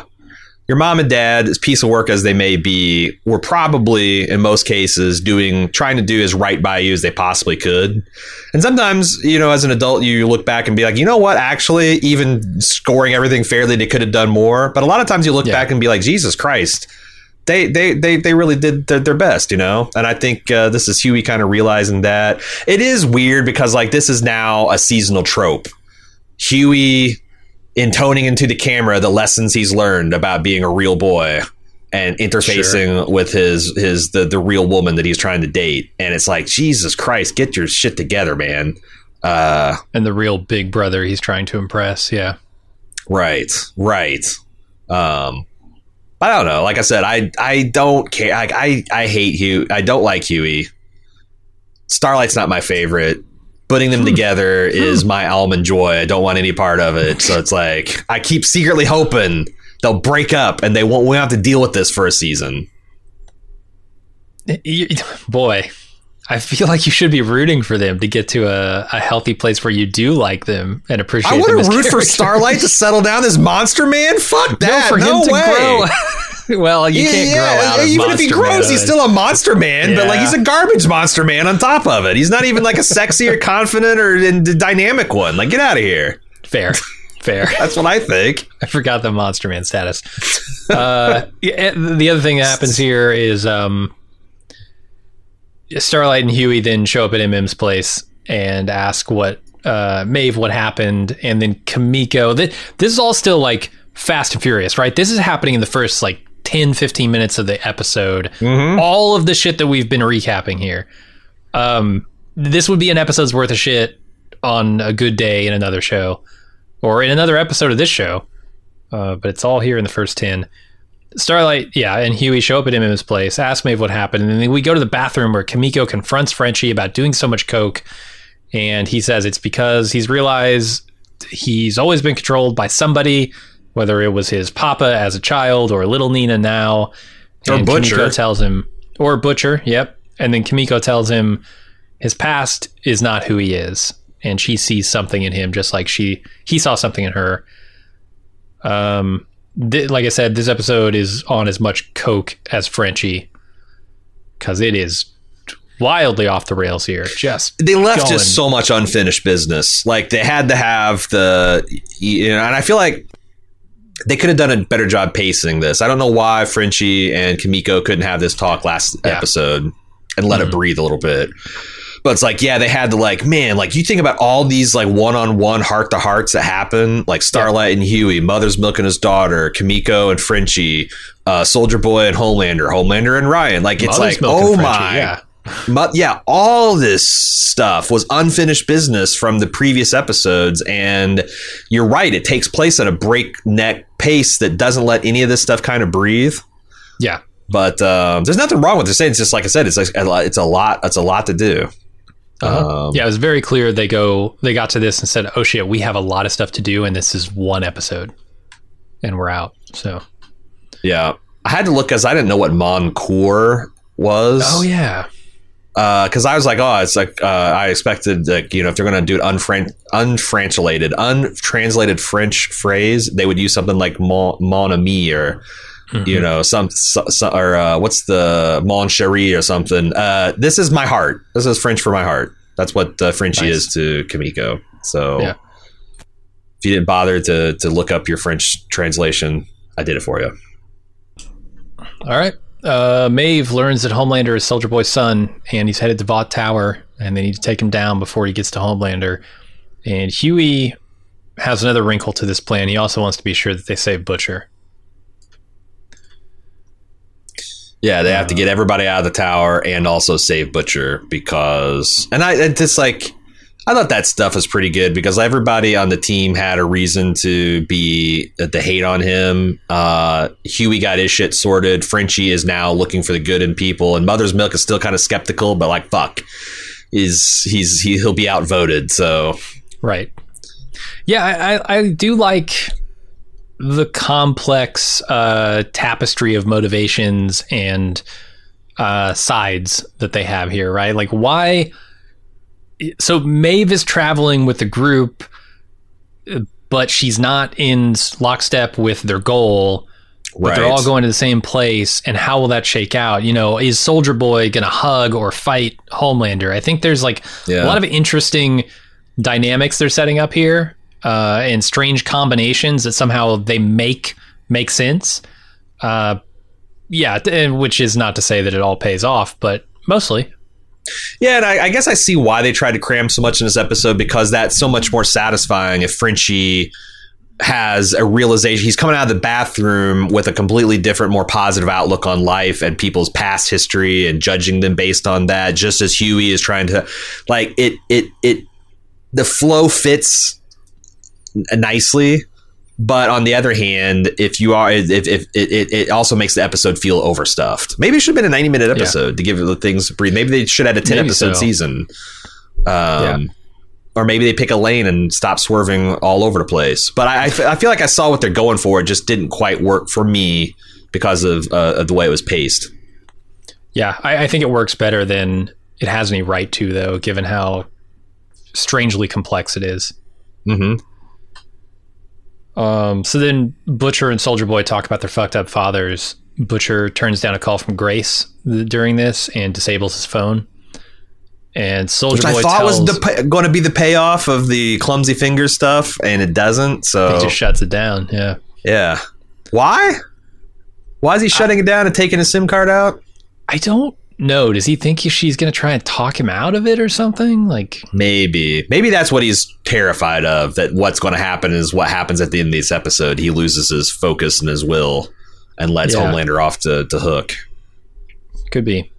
your mom and dad, as piece of work as they may be, were probably in most cases doing trying to do as right by you as they possibly could. And sometimes, you know, as an adult, you look back and be like, you know what, actually, even scoring everything fairly, they could have done more. But a lot of times you look Yeah. back and be like, Jesus Christ, they they they they really did their, their best, you know. And I think uh, this is Huey kind of realizing that it is weird because like this is now a seasonal trope. Huey intoning into the camera the lessons he's learned about being a real boy and interfacing with his his the the real woman that he's trying to date, and it's like Jesus Christ, get your shit together, man. Uh, and the real big brother he's trying to impress, yeah. Right, right. Um, I don't know. Like I said, I I don't care. Like I I hate Hugh. I don't like Huey. Starlight's not my favorite. Putting them hmm. together is hmm. my almond joy. I don't want any part of it. So it's like I keep secretly hoping they'll break up and they won't. We have to deal with this for a season. You- boy, I feel like you should be rooting for them to get to a, a healthy place where you do like them and appreciate them. I want as to root for. Starlight to settle down this monster man. Fuck No, that. for no him to way. grow. well, you can't grow out of even if he grows, Man. he's still a monster man. But like, he's a garbage monster man on top of it. He's not even like a sexy or confident or dynamic one. Like, get out of here. fair, fair. That's what I think. I forgot the Monster Man status. uh, the other thing that happens here is um, Starlight and Huey then show up at MM's place and ask what uh, Maeve what happened, and then Kimiko. Th- this is all still like Fast and Furious, right? This is happening in the first like 10, 15 minutes of the episode. All of the shit that we've been recapping here. Um, this would be an episode's worth of shit on a good day in another show or in another episode of this show. Uh, but it's all here in the first 10. Starlight, yeah, and Huey show up at MM's place, ask Maeve what happened, and then we go to the bathroom where Kimiko confronts Frenchie about doing so much coke, and he says it's because he's realized he's always been controlled by somebody, whether it was his papa as a child or little Nina now. Or and Butcher. Kimiko tells him, or Butcher, yep. And then Kimiko tells him his past is not who he is, and she sees something in him, just like she he saw something in her. Um, th- like I said, this episode is on as much coke as Frenchie, because it is wildly off the rails here. Just They left going. just so much unfinished business. Like they had to have the, you know, and I feel like they could have done a better job pacing this. I don't know why Frenchie and Kimiko couldn't have this talk last Yeah. episode and let it breathe a little bit. But it's like, yeah, they had to like, man, like you think about all these like one-on-one heart-to-hearts that happen, like Starlight and Huey, Mother's Milk and his daughter, Kimiko and Frenchie, uh, Soldier Boy and Homelander, Homelander and Ryan. Like it's Mother's like, oh my, yeah. Yeah, all this stuff was unfinished business from the previous episodes, and you're right. It takes place at a breakneck pace that doesn't let any of this stuff kind of breathe. yeah. But um, there's nothing wrong with it. Saying it's just like I said. It's like a lot- it's a lot. It's a lot to do. Uh-huh. Um, yeah, it was very clear they go they got to this and said, "Oh shit, we have a lot of stuff to do, and this is one episode, and we're out." So, yeah. I had to look because I didn't know what mon cœur was. oh yeah, because I was like, oh, it's like uh, I expected, like you know, if they're going to do an unfran- unfranchulated, untranslated French phrase, they would use something like mon, mon ami or you know, some, so, so- or uh, what's the mon chéri or something. Uh, this is my heart. This is French for my heart. That's what uh, Frenchie Nice. is to Kimiko. So Yeah. if you didn't bother to to look up your French translation, I did it for you. All right. Uh, Maeve learns that Homelander is Soldier Boy's son, and he's headed to Vought Tower, and they need to take him down before he gets to Homelander. And Huey has another wrinkle to this plan. He also wants to be sure that they save Butcher. Yeah, they have to get everybody out of the tower and also save Butcher because, and I it's just like, I thought that stuff was pretty good because everybody on the team had a reason to be to hate on him. Uh, Huey got his shit sorted. Frenchie is now looking for the good in people, and Mother's Milk is still kind of skeptical, but like, fuck, is he's he, he'll be outvoted. So Right. Yeah, I, I, I do like the complex uh, tapestry of motivations and uh, sides that they have here, right? Like, why? So Maeve is traveling with the group, but she's not in lockstep with their goal. But they're all going to the same place, and how will that shake out? You know, is Soldier Boy going to hug or fight Homelander? I think there's like Yeah. a lot of interesting dynamics they're setting up here, uh, and strange combinations that somehow they make make sense. Uh, yeah, and which is not to say that it all pays off, but mostly. Yeah, and I, I guess I see why they tried to cram so much in this episode because that's so much more satisfying if Frenchie has a realization. He's coming out of the bathroom with a completely different, more positive outlook on life and people's past history and judging them based on that. Just as Huey is trying to, like it, it, it, the flow fits nicely. But on the other hand, if you are, if, if it, it, it also makes the episode feel overstuffed. Maybe it should have been a ninety minute episode to give the things breathe. Maybe they should have had a ten Maybe episode so. season. Um, Or maybe they pick a lane and stop swerving all over the place. But I, I f- I feel like I saw what they're going for. It just didn't quite work for me because of, uh, of the way it was paced. Yeah, I, I think it works better than it has any right to, though, given how strangely complex it is. hmm Um, so then Butcher and Soldier Boy talk about their fucked up fathers, Butcher turns down a call from Grace during this and disables his phone. And Soldier Which Boy I thought tells, was pay- going to be the payoff of the clumsy finger stuff, and it doesn't. So he just shuts it down. Yeah. yeah, why? Why is he shutting it down and taking his SIM card out? I don't know. Does he think she's going to try and talk him out of it or something? Like, Maybe, maybe that's what he's terrified of. That what's going to happen is what happens at the end of this episode. He loses his focus and his will, and lets Yeah. Homelander off to, to hook. could be.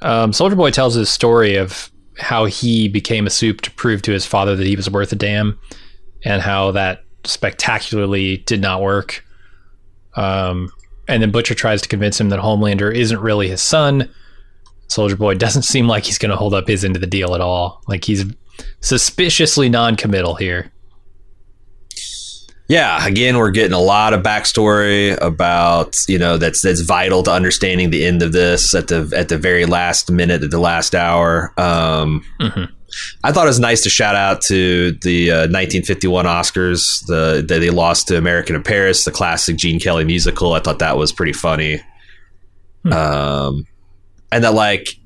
Um, Soldier Boy tells his story of how he became a supe to prove to his father that he was worth a damn, and how that spectacularly did not work. Um, and then Butcher tries to convince him that Homelander isn't really his son. Soldier Boy doesn't seem like he's going to hold up his end of the deal at all. Like he's suspiciously non-committal here. Yeah, again, we're getting a lot of backstory about you know that's that's vital to understanding the end of this at the at the very last minute, at the last hour. Um, Mhm. I thought it was nice to shout out to the uh, 1951 Oscars, the that they lost to American in Paris, the classic Gene Kelly musical. I thought that was pretty funny. Um, and that like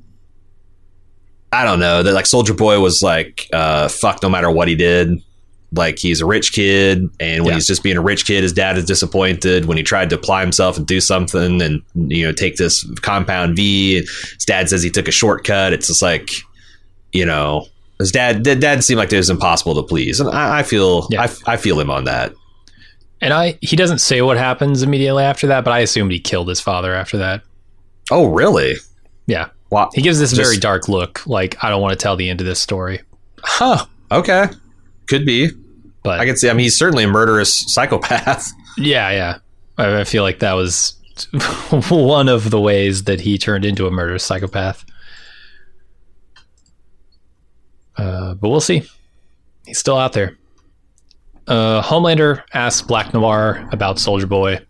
I don't know that like Soldier Boy was like uh, fuck no matter what he did. Like he's a rich kid, and when Yeah. he's just being a rich kid, his dad is disappointed. When he tried to apply himself and do something, and you know take this compound V, his dad says he took a shortcut. It's just like you know his dad. Dad, dad seemed like it was impossible to please, and I, I feel Yeah. I, I feel him on that. And I he doesn't say what happens immediately after that, but I assumed he killed his father after that. Oh really? Yeah. Wow. He gives this Just- very dark look, like I don't want to tell the end of this story. Huh. Okay. Could be. But I can see. I mean, he's certainly a murderous psychopath. yeah, yeah. I, I feel like that was one of the ways that he turned into a murderous psychopath. Uh, but we'll see. He's still out there. Uh, Homelander asks Black Noir about Soldier Boy,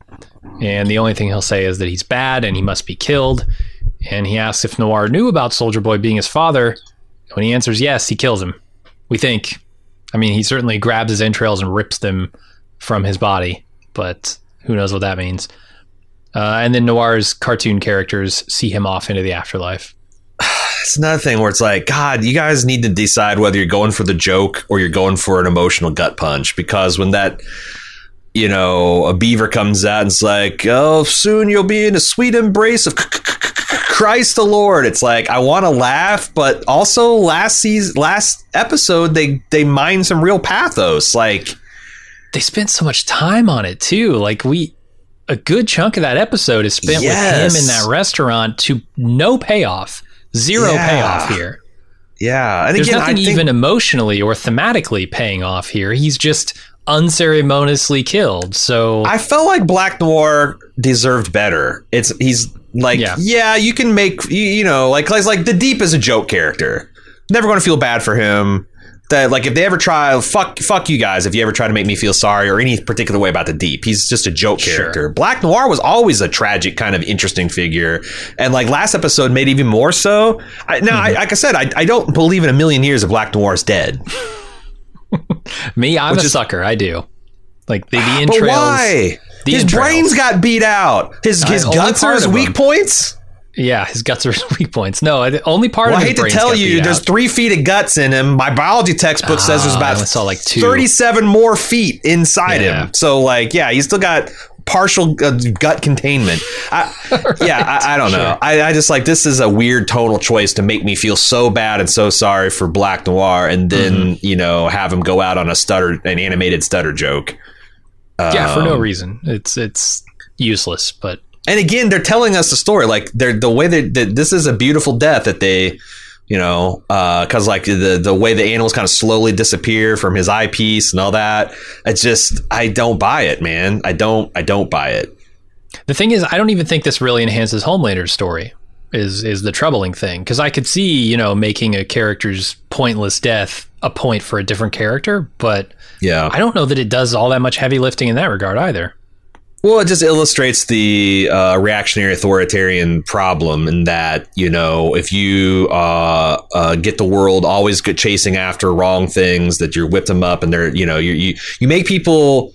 and the only thing he'll say is that he's bad and he must be killed. And he asks if Noir knew about Soldier Boy being his father. When he answers yes, he kills him. We think. I mean, he certainly grabs his entrails and rips them from his body, but who knows what that means. Uh, and then Noir's cartoon characters see him off into the afterlife. It's another thing where it's like, God, you guys need to decide whether you're going for the joke or you're going for an emotional gut punch. Because when that, you know, a beaver comes out and it's like, oh, soon you'll be in a sweet embrace of Christ the Lord. It's like I want to laugh, but also last season, last episode, they they mined some real pathos. Like, They spent so much time on it too. Like we, a good chunk of that episode is spent Yes. with him in that restaurant to no payoff, zero Yeah. payoff here. yeah, and There's again, nothing I think, even emotionally or thematically paying off here. He's just unceremoniously killed. So I felt like Black Noir deserved better. It's he's like Yeah. yeah, you can make you, you know like like like the Deep is a joke character. Never going to feel bad for him. That like if they ever try fuck fuck you guys if you ever try to make me feel sorry or any particular way about the Deep. He's just a joke Sure. character. Black Noir was always a tragic kind of interesting figure, and like last episode made even more so. I, now, I, mm-hmm. like I said, I, I don't believe in a million years that Black Noir is dead. me, I'm Which a is- sucker. I do. Like the, the ah, But entrails. why? The his entrails. brains got beat out. His Uh, his guts are his weak them. points. Yeah, his guts are his weak points. No, the only part Well, of I hate to tell you, there's out. three feet of guts in him. My biology textbook says there's Ah, about saw like two. 37 more feet inside Yeah. him. So, like, yeah, he's still got partial uh, gut containment. I, yeah, I, I don't know. Sure. I, I just like this is a weird tonal choice to make me feel so bad and so sorry for Black Noir, and then Mm-hmm. you know have him go out on a stutter, an animated stutter joke. Yeah, for no Um, reason. It's it's useless. But and again they're telling us the story like they're the way that, that this is a beautiful death that they you know because like the the way the animals kind of slowly disappear from his eyepiece and all that it's just i don't buy it man i don't i don't buy it the thing is, I don't even think this really enhances Homelander's story. Is is the troubling thing because I could see you know making a character's pointless death a point for a different character, but yeah I don't know that it does all that much heavy lifting in that regard either. well it just illustrates the uh, reactionary authoritarian problem in that you know if you uh, uh, get the world always chasing after wrong things that you're whipped them up and they're you know you you, you make people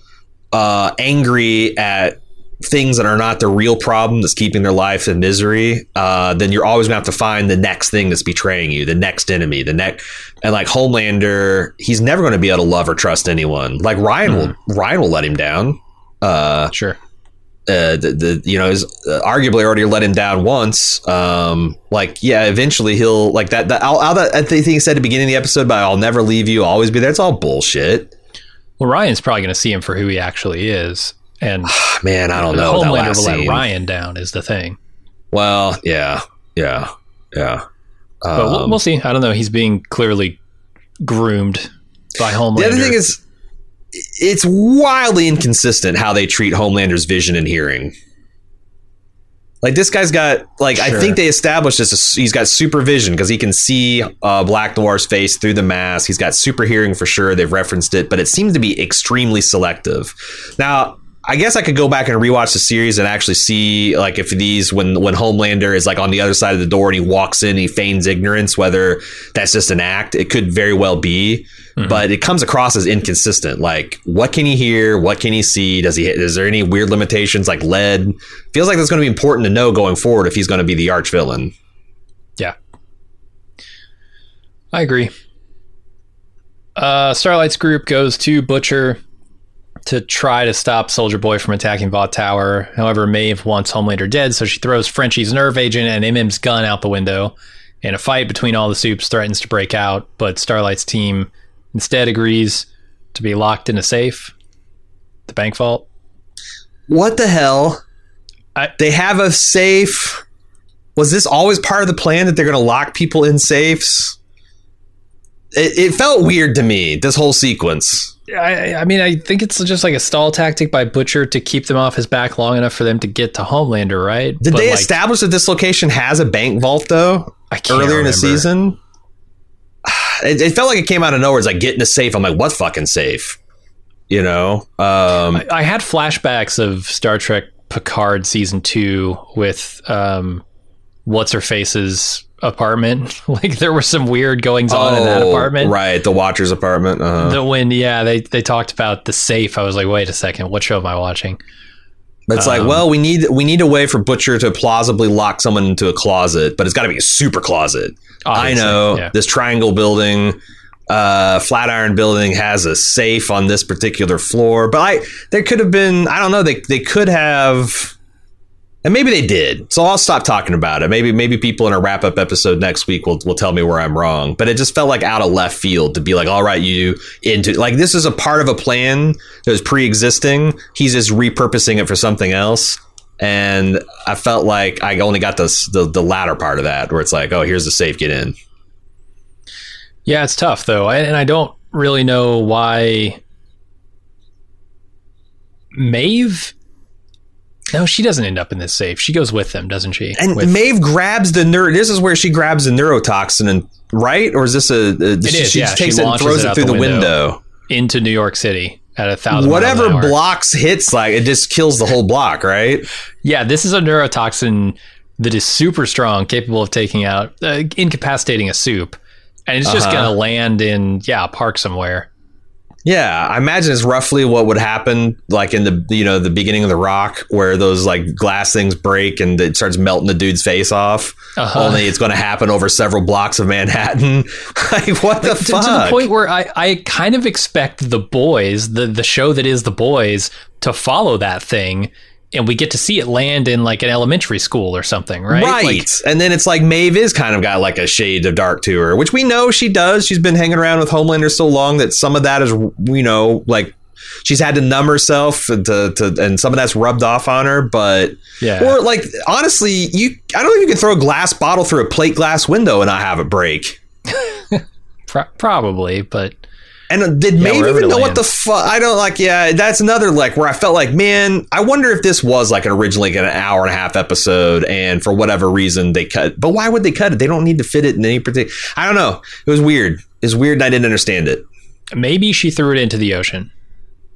uh, angry at things that are not the real problem that's keeping their life in misery, uh, then you're always gonna have to find the next thing that's betraying you, the next enemy, the next. And like Homelander, he's never going to be able to love or trust anyone. Like Ryan will, Ryan will let him down. Uh, Sure. uh, the, the you know is uh, arguably already let him down once. Um, like yeah, eventually he'll like that. That all, all that I think he said at the beginning of the episode, but I'll never leave you, I'll always be there. It's all bullshit. Well, Ryan's probably going to see him for who he actually is, and Man, I don't know. Homelander will let. Ryan down. Is the thing. Well, yeah, yeah, yeah. But we'll, Um, we'll see. I don't know. He's being clearly groomed by Homelander. the other thing is, it's wildly inconsistent how they treat Homelander's vision and hearing. Like this guy's got like I think they established this. He's got supervision because he can see uh, Black Noir's face through the mask. He's got super hearing for sure. They've referenced it, but it seems to be extremely selective. Now, I guess I could go back and rewatch the series and actually see like if these when when Homelander is like on the other side of the door and he walks in, he feigns ignorance. Whether that's just an act, it could very well be but it comes across as inconsistent. Like, what can he hear? What can he see? Does he? Is there any weird limitations like lead? Feels like that's going to be important to know going forward if he's going to be the arch villain. Yeah. I agree. Uh, Starlight's group goes to Butcher to try to stop Soldier Boy from attacking Vought Tower. However, Maeve wants Homelander dead, so she throws Frenchie's nerve agent and MM's gun out the window. And a fight between all the supes threatens to break out, but Starlight's team instead agrees to be locked in a safe, the bank vault. What the hell? I- they have a safe. Was this always part of the plan that they're going to lock people in safes? It, it felt weird to me. This whole sequence. I, I mean, I think it's just like a stall tactic by Butcher to keep them off his back long enough for them to get to Homelander, right? Did But, they like, establish that this location has a bank vault though? I can't earlier in the season. It, it felt like it came out of nowhere. It's like get in a safe. I'm like, what fucking safe? You know? Um, I, I had flashbacks of Star Trek Picard season two with um, what's her face's apartment. like there were some weird goings on in that oh, apartment. right? The Watcher's apartment. Uh, The when yeah they they talked about the safe. I was like, wait a second, what show am I watching? but it's like, um, well, we need we need a way for Butcher to plausibly lock someone into a closet, but it's got to be a super closet. I know yeah. this triangle building, uh, Flatiron building has a safe on this particular floor, but I there could have been I don't know they they could have. And maybe they did. So I'll stop talking about it. Maybe maybe people in a wrap up episode next week will, will tell me where I'm wrong. But it just felt like out of left field to be like, all right, you into like this is a part of a plan that was pre existing. He's just repurposing it for something else. And I felt like I only got the, the latter part of that where it's like, oh, here's the safe, get in. Yeah, it's tough though, and I don't really know why Maeve. No, she doesn't end up in this safe. She goes with them, doesn't she? And With- Maeve grabs the neuro. This is where she grabs the neurotoxin, and right, or is this a? a she, is, she yeah. just She takes it and throws it it through the window. window. into New York City at a thousand. Whatever miles an hour. blocks hits, like it just kills the whole block, right? Yeah, this is a neurotoxin that is super strong, capable of taking out, uh, incapacitating a supe, and it's just Uh-huh. gonna land in yeah a park somewhere. Yeah, I imagine it's roughly what would happen, like in the you know the beginning of the Rock, where those like glass things break and it starts melting the dude's face off. Uh-huh. Only it's going to happen over several blocks of Manhattan. like what the to, fuck? to the point where I, I kind of expect the boys, the the show that is the boys, to follow that thing, and we get to see it land in like an elementary school or something, right? Right. Like, and then it's like Maeve is kind of got like a shade of dark to her, which we know she does. She's been hanging around with Homelander so long that some of that is, you know, like she's had to numb herself to, to and some of that's rubbed off on her. But, Yeah. Or like, honestly, you, I don't think you can throw a glass bottle through a plate glass window and not have it break. pro- probably, but And uh, did Maeve even know what the fuck? I don't like. Yeah, that's another like where I felt like, man, I wonder if this was like an originally like an hour and a half episode, and for whatever reason they cut. But why would they cut it? They don't need to fit it in any particular. I don't know. It was weird. It's weird. and I didn't understand it. maybe she threw it into the ocean.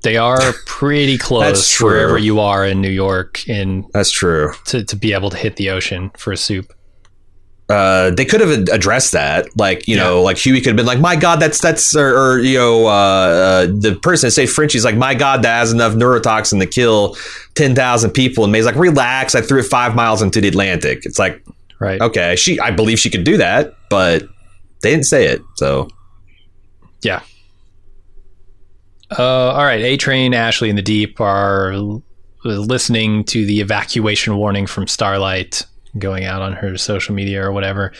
They are pretty close wherever you are in New York, in That's true. to, to be able to hit the ocean for a supe. Uh, they could have addressed that. Like, you know, like Huey could have been like, my God, that's, that's, or, or you know, uh, uh, the person that say Frenchie's like, my God, that has enough neurotoxin to kill 10,000 people. And Maeve's like, relax. I threw it five miles into the Atlantic. It's like, Right. okay, she, I believe she could do that, but they didn't say it. So, Yeah. Uh, all right. A Train, Ashley, and the Deep are listening to the evacuation warning from Starlight going out on her social media or whatever.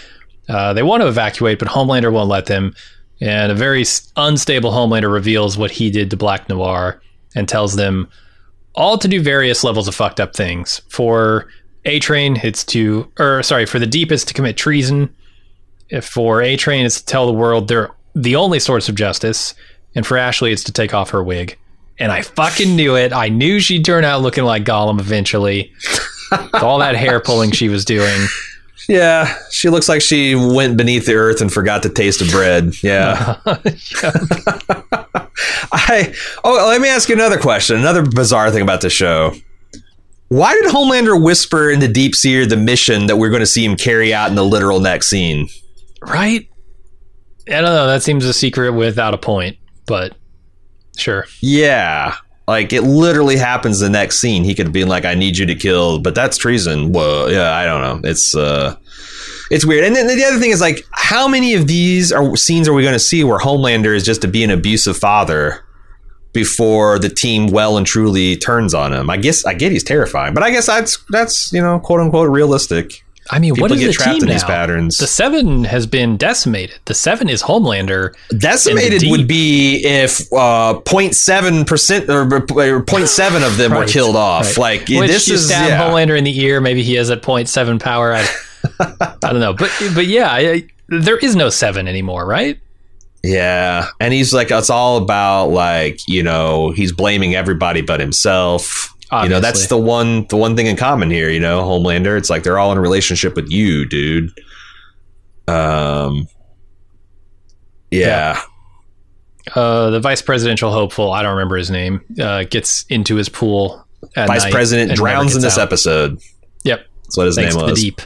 Uh, they want to evacuate, but Homelander won't let them. And a very unstable Homelander reveals what he did to Black Noir and tells them all to do various levels of fucked up things. For A Train, it's to, or sorry, for the deepest to commit treason. If for A Train, it's to tell the world they're the only source of justice. And for Ashley, it's to take off her wig. And I fucking knew it. I knew she'd turn out looking like Gollum eventually. All that hair pulling she was doing. yeah, she looks like she went beneath the earth and forgot the taste of bread. Yeah. I oh, let me ask you another question. Another bizarre thing about the show. Why did Homelander whisper in the deep sea the mission that we're going to see him carry out in the literal next scene? Right? I don't know. That seems a secret without a point, but sure. Yeah, like it literally happens the next scene. He could be like, "I need you to kill," but that's treason. Whoa, yeah, I don't know. It's uh, it's weird. And then the other thing is like, how many of these are scenes are we going to see where Homelander is just to be an abusive father? Before the team well and truly turns on him, I guess I get he's terrifying, but I guess that's that's you know quote unquote realistic. I mean, People what is get the trapped team in now? these patterns. The seven has been decimated. The seven is Homelander. Decimated would be if uh, 0.7 percent or 0.7 of them were killed off. right. Like Which this you is stab yeah. Homelander in the ear. Maybe he has at 0.7 power. I, I don't know, but but yeah, I, there is no seven anymore, right? Yeah. And he's like, it's all about like, you know, he's blaming everybody but himself. You know, that's the one the one thing in common here, you know, Homelander. It's like they're all in a relationship with you, dude. Um Yeah. Uh, the vice presidential hopeful, I don't remember his name, uh, gets into his pool. At Vice President drowns in this out. episode. Yep, That's what his thanks name was. the deep.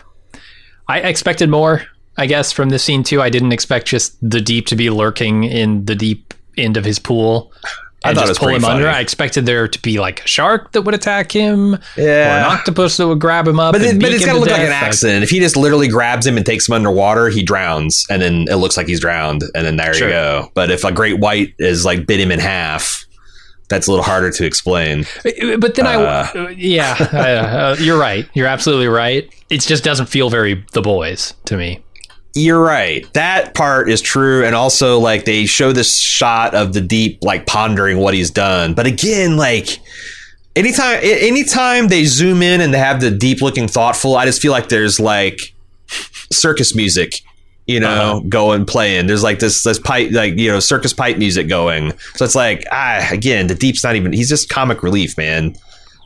I expected more, I guess, from this scene too. I didn't expect just the deep to be lurking in the deep end of his pool and thought it just was pull him pretty under. I expected there to be like a shark that would attack him, or an octopus that would grab him up. But, it, but it's got to look like an accident. If he just literally grabs him and takes him underwater, he drowns, and then it looks like he's drowned, and then there Sure. you go. But if a great white is like bit him in half, that's a little harder to explain. But then Uh. I, yeah, uh, uh, you're right. You're absolutely right. It just doesn't feel very the boys to me. You're right. That part is true, and also like they show this shot of the deep like pondering what he's done. But again, like anytime anytime they zoom in and they have the deep looking thoughtful, I just feel like there's like circus music, you know, going playing. There's like this this pipe like you know circus pipe music going. So it's like ah again the deep's not even he's just comic relief, man.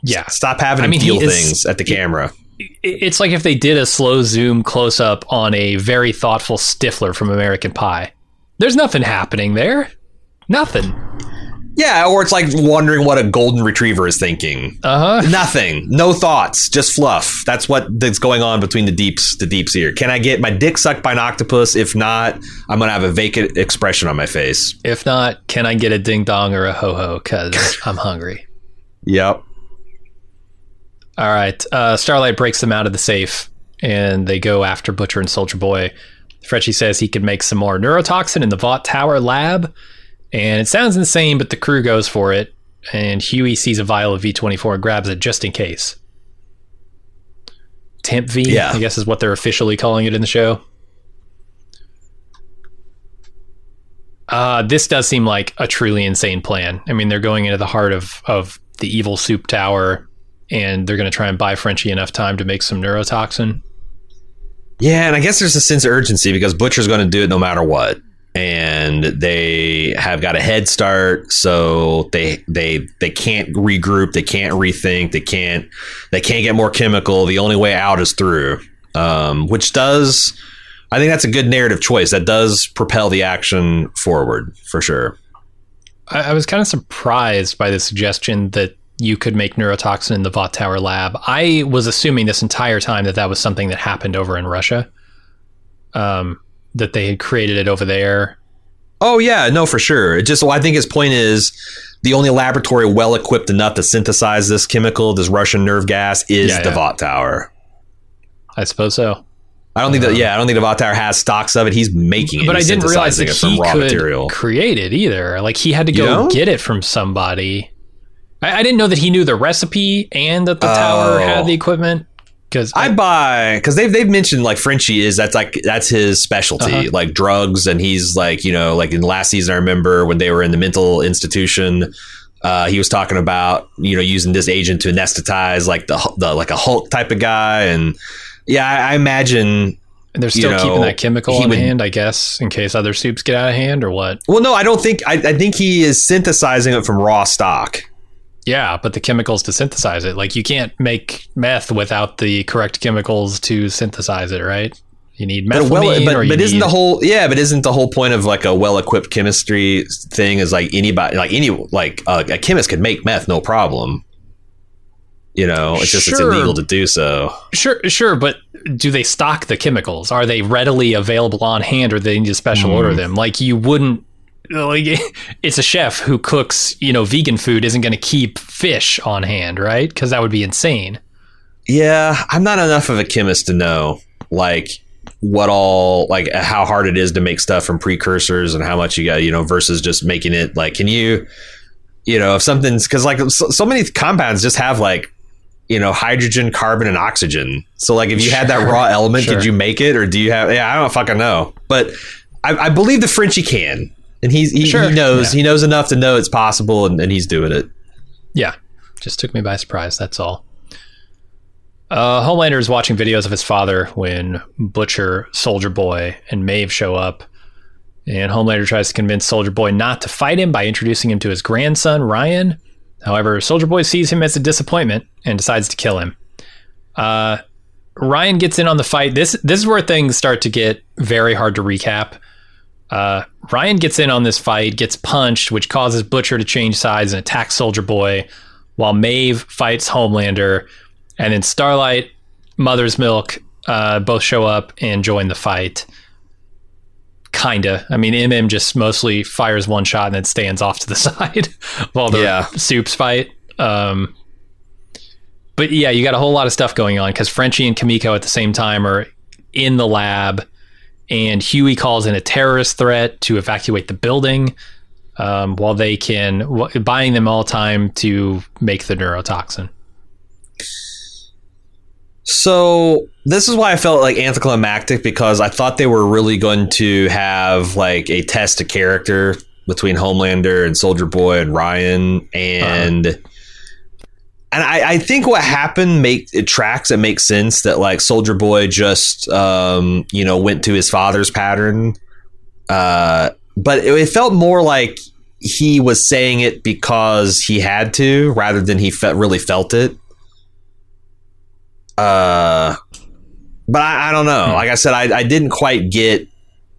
Yeah, Stop having I him mean, he feel is- things at the camera. It's like if they did a slow zoom close up on a very thoughtful Stifler from American Pie. There's nothing happening there. Nothing. Yeah, or it's like wondering what a golden retriever is thinking. Uh huh. Nothing. No thoughts. Just fluff. That's what that's going on between the deeps. The deeps here. Can I get my dick sucked by an octopus? If not, I'm gonna have a vacant expression on my face. If not, can I get a ding dong or a ho ho? Because I'm hungry. Yep. All right. Uh, Starlight breaks them out of the safe and they go after Butcher and Soldier Boy. Frenchie says he could make some more neurotoxin in the Vought Tower lab. And it sounds insane, but the crew goes for it. And Huey sees a vial of V24 and grabs it just in case. Temp V, Yeah. I guess is what they're officially calling it in the show. Uh, this does seem like a truly insane plan. I mean, they're going into the heart of, of the evil supe tower and they're going to try and buy Frenchie enough time to make some neurotoxin. Yeah, and I guess there's a sense of urgency because Butcher's going to do it no matter what, and they have got a head start, so they they they can't regroup, they can't rethink, they can't they can't get more chemical. The only way out is through, um, which does. I think that's a good narrative choice. That does propel the action forward for sure. I, I was kind of surprised by the suggestion that you could make neurotoxin in the Vought Tower lab. I was assuming this entire time that that was something that happened over in Russia. um, that they had created it over there. Oh yeah, no, for sure. It just well, I think his point is the only laboratory well equipped enough to synthesize this chemical, this Russian nerve gas, is Yeah, the yeah. Vought Tower. I suppose so. I don't think that. Yeah, I don't think the Vought Tower has stocks of it. He's making it. but I didn't realize that he could material. create it either. Like he had to You go know? get it from somebody. I, I didn't know that he knew the recipe and that the tower Oh. had the equipment. Because I buy because they've they've mentioned like Frenchie is that's like that's his specialty Uh-huh. like drugs and he's like you know like in last season I remember when they were in the mental institution uh, he was talking about you know using this agent to anesthetize like the the like a Hulk type of guy and yeah I, I imagine they're still you know, keeping that chemical would- hand, I guess, in case other supes get out of hand or what. well no I don't think I, I think he is synthesizing it from raw stock Yeah, but the chemicals to synthesize it, like you can't make meth without the correct chemicals to synthesize it, right? You need But, well, but, but isn't need- the whole yeah? But isn't the whole point of like a well-equipped chemistry thing is like anybody like any like uh, a chemist could make meth no problem. You know, it's just it's illegal to do so. Sure, sure, but do they stock the chemicals? Are they readily available on hand, or do they need to special Hmm. order them? Like you wouldn't. Like it's a chef who cooks, you know, vegan food isn't going to keep fish on hand, right? Because that would be insane. Yeah, I'm not enough of a chemist to know like what all like how hard it is to make stuff from precursors and how much you got you know versus just making it like can you you know if something's because like so, so many compounds just have like you know hydrogen carbon and oxygen so like if you had that raw element sure. did you make it or do you have yeah i don't fucking know but i, I believe the frenchie can and he's he, Sure, he knows yeah. he knows enough to know it's possible and, and he's doing it Yeah, just took me by surprise. That's all. Uh, Homelander is watching videos of his father when Butcher, Soldier Boy, and Maeve show up. And Homelander tries to convince Soldier Boy not to fight him by introducing him to his grandson, Ryan. However, Soldier Boy sees him as a disappointment and decides to kill him. Uh, Ryan gets in on the fight. This this is where things start to get very hard to recap. Uh, Ryan gets in on this fight, gets punched, which causes Butcher to change sides and attack Soldier Boy, while Maeve fights Homelander, and then Starlight, Mother's Milk, uh, both show up and join the fight. Kinda. I mean, MM just mostly fires one shot and then stands off to the side while the Yeah. supes fight. Um, but yeah, you got a whole lot of stuff going on because Frenchie and Kimiko at the same time are in the lab, and Huey calls in a terrorist threat to evacuate the building, um, while they can w- buying them all time to make the neurotoxin. So this is why I felt like anticlimactic because I thought they were really going to have like a test of character between Homelander and Soldier Boy and Ryan and and I, I think what happened make it tracks it makes sense that like Soldier Boy just um you know went to his father's pattern uh but it, it felt more like he was saying it because he had to rather than he fe- really felt it uh, but I, I don't know. Hmm. Like I said, I, I didn't quite get.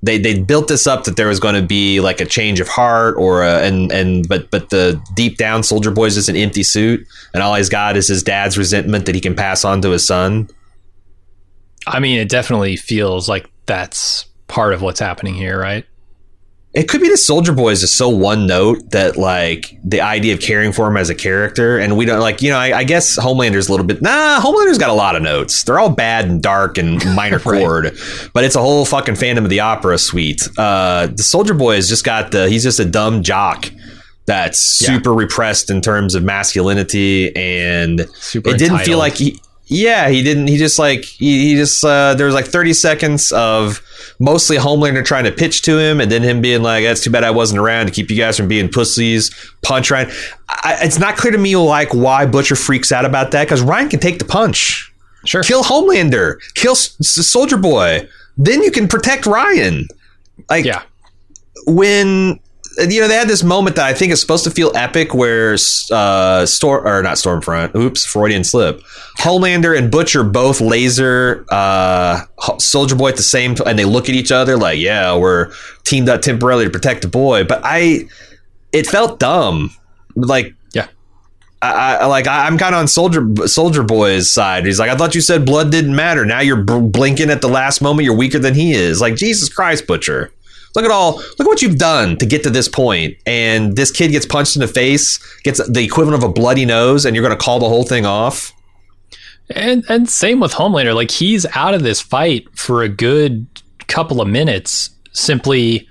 They they built this up that there was going to be like a change of heart or a, and and but but the deep down Soldier Boy's just an empty suit and all he's got is his dad's resentment that he can pass on to his son. I mean, it definitely feels like that's part of what's happening here, right? It could be the Soldier Boy is just so one note that like the idea of caring for him as a character, and we don't like you know. I, I guess Homelander's a little bit. Nah, Homelander's got a lot of notes. They're all bad and dark and minor Right. chord, but it's a whole fucking Phantom of the Opera suite. Uh, the Soldier Boy has just got the. He's just a dumb jock that's Yeah. super repressed in terms of masculinity, and Super it didn't feel like he. Yeah, he didn't. He just like he, he just uh, there was like thirty seconds of mostly Homelander trying to pitch to him, and then him being like, "That's too bad I wasn't around to keep you guys from being pussies." Punch Ryan. I, it's not clear to me like why Butcher freaks out about that because Ryan can take the punch, Sure. kill Homelander, kill S- Soldier Boy, then you can protect Ryan. Like yeah. when you know they had this moment that I think is supposed to feel epic, where uh, Storm or not Stormfront, oops, Freudian slip. Homelander and Butcher both laser uh, Soldier Boy at the same time, and they look at each other like, "Yeah, we're teamed up temporarily to protect the boy." But I, it felt dumb. Like, Yeah. I, I like I, am kind of on Soldier Soldier Boy's side. He's like, I thought you said blood didn't matter. Now you're blinking at the last moment. You're weaker than he is. Like Jesus Christ, Butcher. Look at all. Look at what you've done to get to this point. And this kid gets punched in the face, gets the equivalent of a bloody nose, and you're going to call the whole thing off. And and same with Homelander. Like he's out of this fight for a good couple of minutes, simply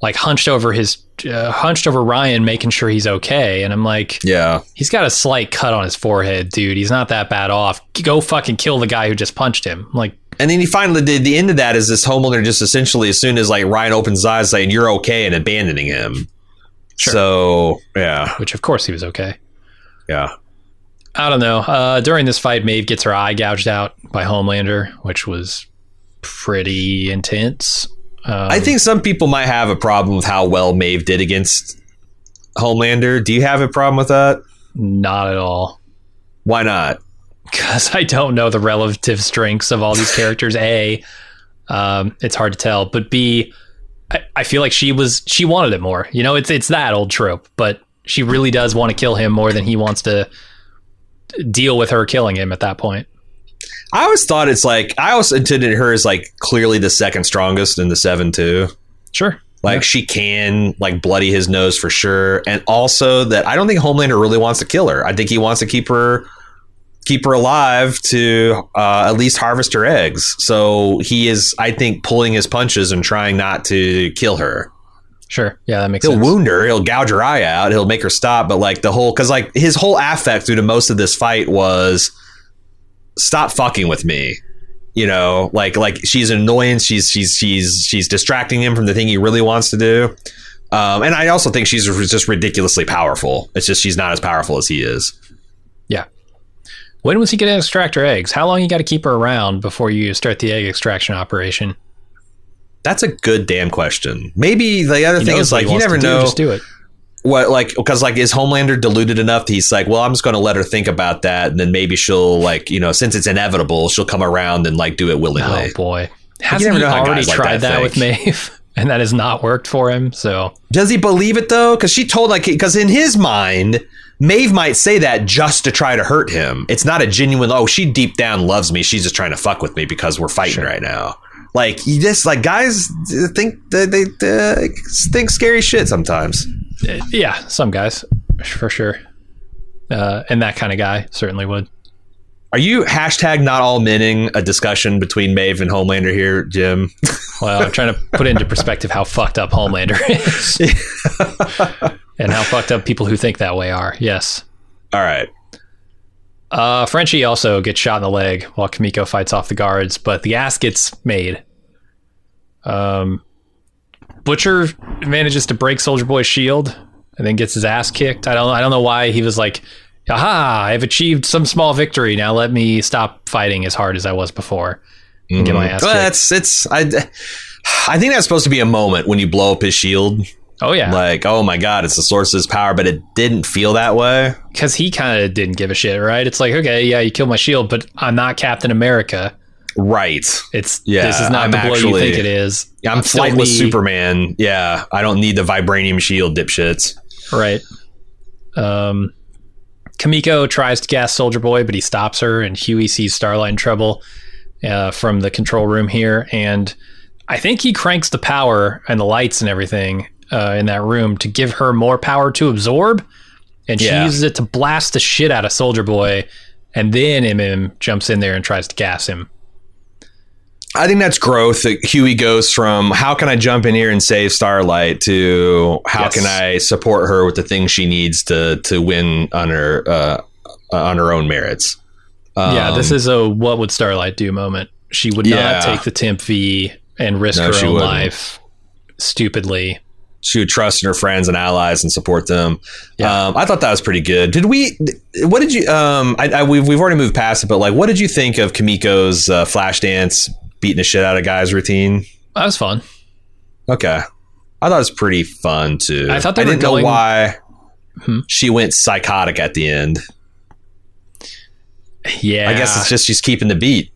like hunched over his uh, hunched over Ryan, making sure he's okay. And I'm like, yeah, he's got a slight cut on his forehead, dude. He's not that bad off. Go fucking kill the guy who just punched him. I'm like, and then he finally did the end of that is this Homelander just essentially as soon as like Ryan opens his eyes saying you're okay and abandoning him. Sure. So yeah, which of course he was okay. Yeah. I don't know. Uh, during this fight, Maeve gets her eye gouged out by Homelander, which was pretty intense. Um, I think some people might have a problem with how well Maeve did against Homelander. Do you have a problem with that? Not at all. Why not? Because I don't know the relative strengths of all these characters. A, um, it's hard to tell. But B, I, I feel like she was she wanted it more. You know, it's it's that old trope. But she really does want to kill him more than he wants to deal with her killing him at that point. I always thought it's like I always intended her as like clearly the second strongest in the seven too. Sure. Like yeah. she can like bloody his nose for sure, and also that I don't think Homelander really wants to kill her. I think he wants to keep her keep her alive to uh, at least harvest her eggs. So he is, I think, pulling his punches and trying not to kill her. Sure. Yeah, that makes sense. he'll sense. wound her. He'll gouge her eye out. He'll make her stop. But like the whole, because like his whole affect through to most of this fight was stop fucking with me. You know, like like she's an annoyance. She's she's she's she's distracting him from the thing he really wants to do. Um, and I also think she's just ridiculously powerful. It's just she's not as powerful as he is. When was he going to extract her eggs? How long you got to keep her around before you start the egg extraction operation? That's a good damn question. Maybe the other he thing is like you never know. Do, just do it. What like because like is Homelander deluded enough? He's like, well, I'm just going to let her think about that, and then maybe she'll like you know since it's inevitable, she'll come around and like do it willingly. Oh boy, hasn't he already tried like that, that with Maeve? And that has not worked for him. So does he believe it though? Because she told like because in his mind, Maeve might say that just to try to hurt him. It's not a genuine. Oh, she deep down loves me. She's just trying to fuck with me because we're fighting sure. right now. Like you just like guys think they, they, they think scary shit sometimes. Uh, yeah, some guys for sure, uh, and that kind of guy certainly would. Are you hashtag not all meaning a discussion between Maeve and Homelander here, Jim? Well, I'm trying to put into perspective how fucked up Homelander is, and how fucked up people who think that way are. Yes. All right. Uh, Frenchie also gets shot in the leg while Kimiko fights off the guards, but the ass gets made. Um, Butcher manages to break Soldier Boy's shield and then gets his ass kicked. I don't I don't know why he was like, "Aha! I've achieved some small victory. Now let me stop fighting as hard as I was before and mm-hmm. get my ass." Well, it's it's I I think that's supposed to be a moment when you blow up his shield Oh yeah. Like, oh my god, it's the source of his power, but it didn't feel that way. Because he kind of didn't give a shit, right? It's like, okay, yeah, you killed my shield, but I'm not Captain America. Right. It's yeah. This is not I'm the blow actually, you think it is. Yeah, I'm, I'm flightless Superman. Yeah, I don't need the vibranium shield, dipshits. Right. Um, Kimiko tries to gas Soldier Boy, but he stops her, and Hughie sees Starlight in trouble uh, from the control room here, and I think he cranks the power and the lights and everything, uh, in that room to give her more power to absorb, and she yeah. uses it to blast the shit out of Soldier Boy, and then MM jumps in there and tries to gas him. I think that's growth. That Hughie goes from how can I jump in here and save Starlight to how yes. can I support her with the things she needs to to win on her uh, on her own merits. Um, yeah, this is a what would Starlight do moment. She would yeah. not take the temp V and risk no, her own wouldn't. life stupidly she would trust in her friends and allies and support them. Yeah. Um, I thought that was pretty good. Did we? What did you? Um, I, I, we've we've already moved past it, but like, what did you think of Kimiko's uh, flash dance beating the shit out of guys routine? That was fun. Okay, I thought it was pretty fun too. I thought they I didn't going... know why hmm? she went psychotic at the end. Yeah, I guess it's just she's keeping the beat.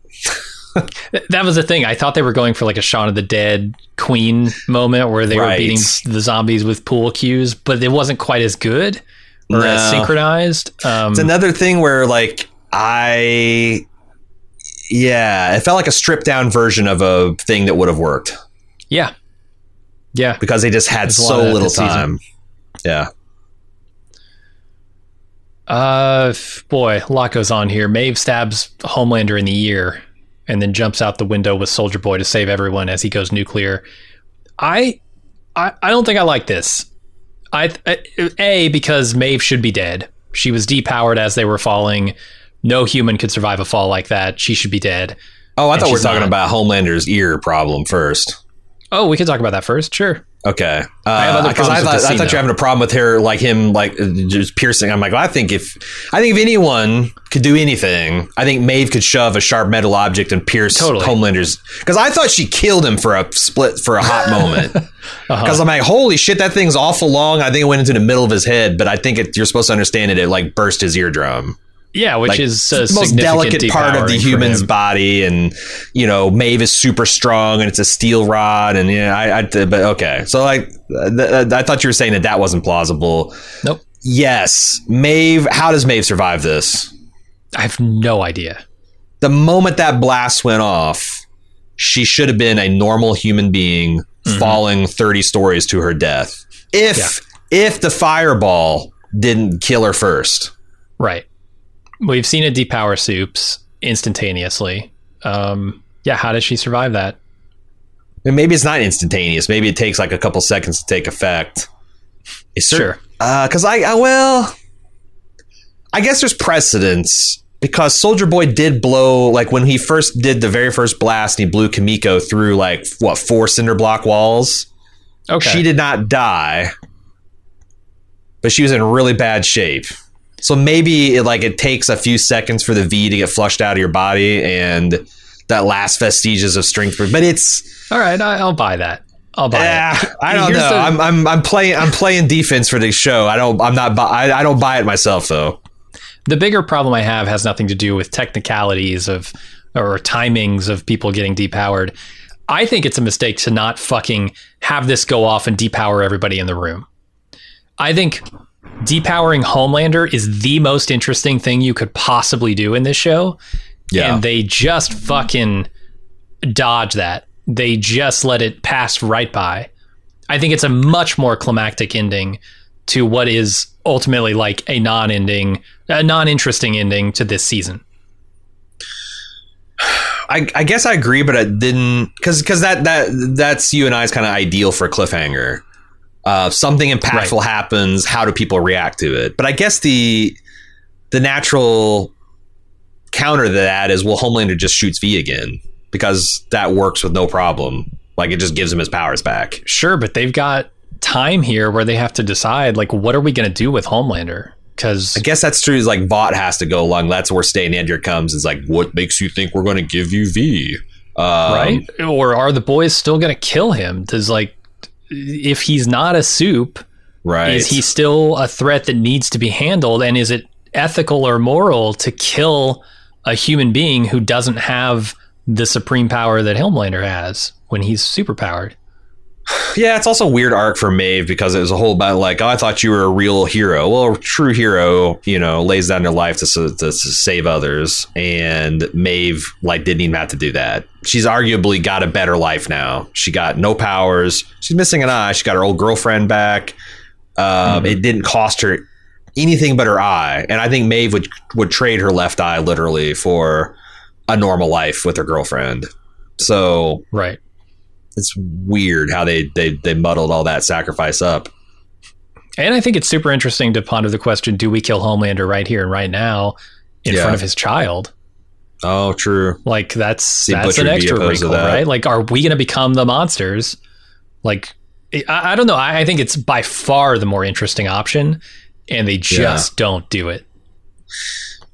that was the thing. I thought they were going for like a Shaun of the Dead Queen moment where they right. were beating the zombies with pool cues, but it wasn't quite as good. or No. as synchronized. Um, It's another thing where like I yeah, it felt like a stripped down version of a thing that would have worked yeah, yeah. because they just had There's so little this season. time. Yeah. Uh, boy, a lot goes on here. Maeve stabs Homelander in the ear and then jumps out the window with Soldier Boy to save everyone as he goes nuclear. I, I, I don't think I like this. I, I a because Maeve should be dead. She was depowered as they were falling. No human could survive a fall like that. She should be dead. Oh, I thought we were talking not. about Homelander's ear problem first. Oh, we could talk about that first. Sure. Okay, have uh, because I thought I thought you're having a problem with her, like him, like just piercing. I'm like, well, I think if I think if anyone could do anything, I think Maeve could shove a sharp metal object and pierce Totally. Homelander's. Because I thought she killed him for a split for a hot moment. Uh-huh. Because I'm like, holy shit, that thing's awful long. I think it went into the middle of his head, but I think it, you're supposed to understand it. It like burst his eardrum. Yeah, which Like, is a the most delicate part of the human's body, and you know, Maeve is super strong, and it's a steel rod, and yeah, I, I but okay, so like, th- th- I thought you were saying that that wasn't plausible. Nope. Yes, Maeve. How does Maeve survive this? I have no idea. The moment that blast went off, she should have been a normal human being Mm-hmm. falling 30 stories to her death. If if the fireball didn't kill her first. Right. We've seen it depower supes instantaneously. Um, yeah, how does she survive that? And maybe it's not instantaneous. Maybe it takes like a couple seconds to take effect. It's Sure. Because I, I, well, I guess there's precedence because Soldier Boy did blow, like when he first did the very first blast, and he blew Kimiko through like, what, four cinder block walls? Okay. She did not die, but she was in really bad shape. So maybe it, like it takes a few seconds for the V to get flushed out of your body and that last vestiges of strength. But it's All right, I, I'll buy that. I'll buy yeah, it. I don't Here's know. the- I'm, I'm I'm playing I'm playing defense for this show. I don't I'm not bu- I, I don't buy it myself though. the bigger problem I have has nothing to do with technicalities of or timings of people getting depowered. I think it's a mistake to not fucking have this go off and depower everybody in the room. I think depowering Homelander is the most interesting thing you could possibly do in this show. Yeah. And they just fucking dodge that. They just let it pass right by. I think it's a much more climactic ending to what is ultimately like a non-ending, a non-interesting ending to this season. I, I guess I agree, but I didn't because because that that that's you and I's kind of ideal for a cliffhanger. Uh, something impactful happens. How do people react to it? But I guess the the natural counter to that is well, Homelander just shoots V again because that works with no problem. Like it just gives him his powers back. Sure, but they've got time here where they have to decide like what are we going to do with Homelander? Because I guess that's true. Is like Vought has to go along. That's where Stan Edgar comes. Is like, what makes you think we're going to give you V? Um, right? Or are the boys still going to kill him? Does like if he's not a supe, Right. is he still a threat that needs to be handled? And is it ethical or moral to kill a human being who doesn't have the supreme power that Homelander has when he's superpowered? Yeah, it's also a weird arc for Maeve because it was a whole about like, oh, I thought you were a real hero. Well, a true hero, you know, lays down their life to, to, to save others, and Maeve like didn't even have to do that. She's arguably got a better life now. She got no powers. She's missing an eye. She got her old girlfriend back. Um, It didn't cost her anything but her eye, and I think Maeve would would trade her left eye literally for a normal life with her girlfriend. So Right. It's weird how they they they muddled all that sacrifice up. And I think it's super interesting to ponder the question do we kill Homelander right here and right now in Yeah. front of his child? Oh, true. Like that's See, that's an extra wrinkle, that. right? Like, are we going to become the monsters? Like, I, I don't know. I, I think it's by far the more interesting option, and they just don't do it.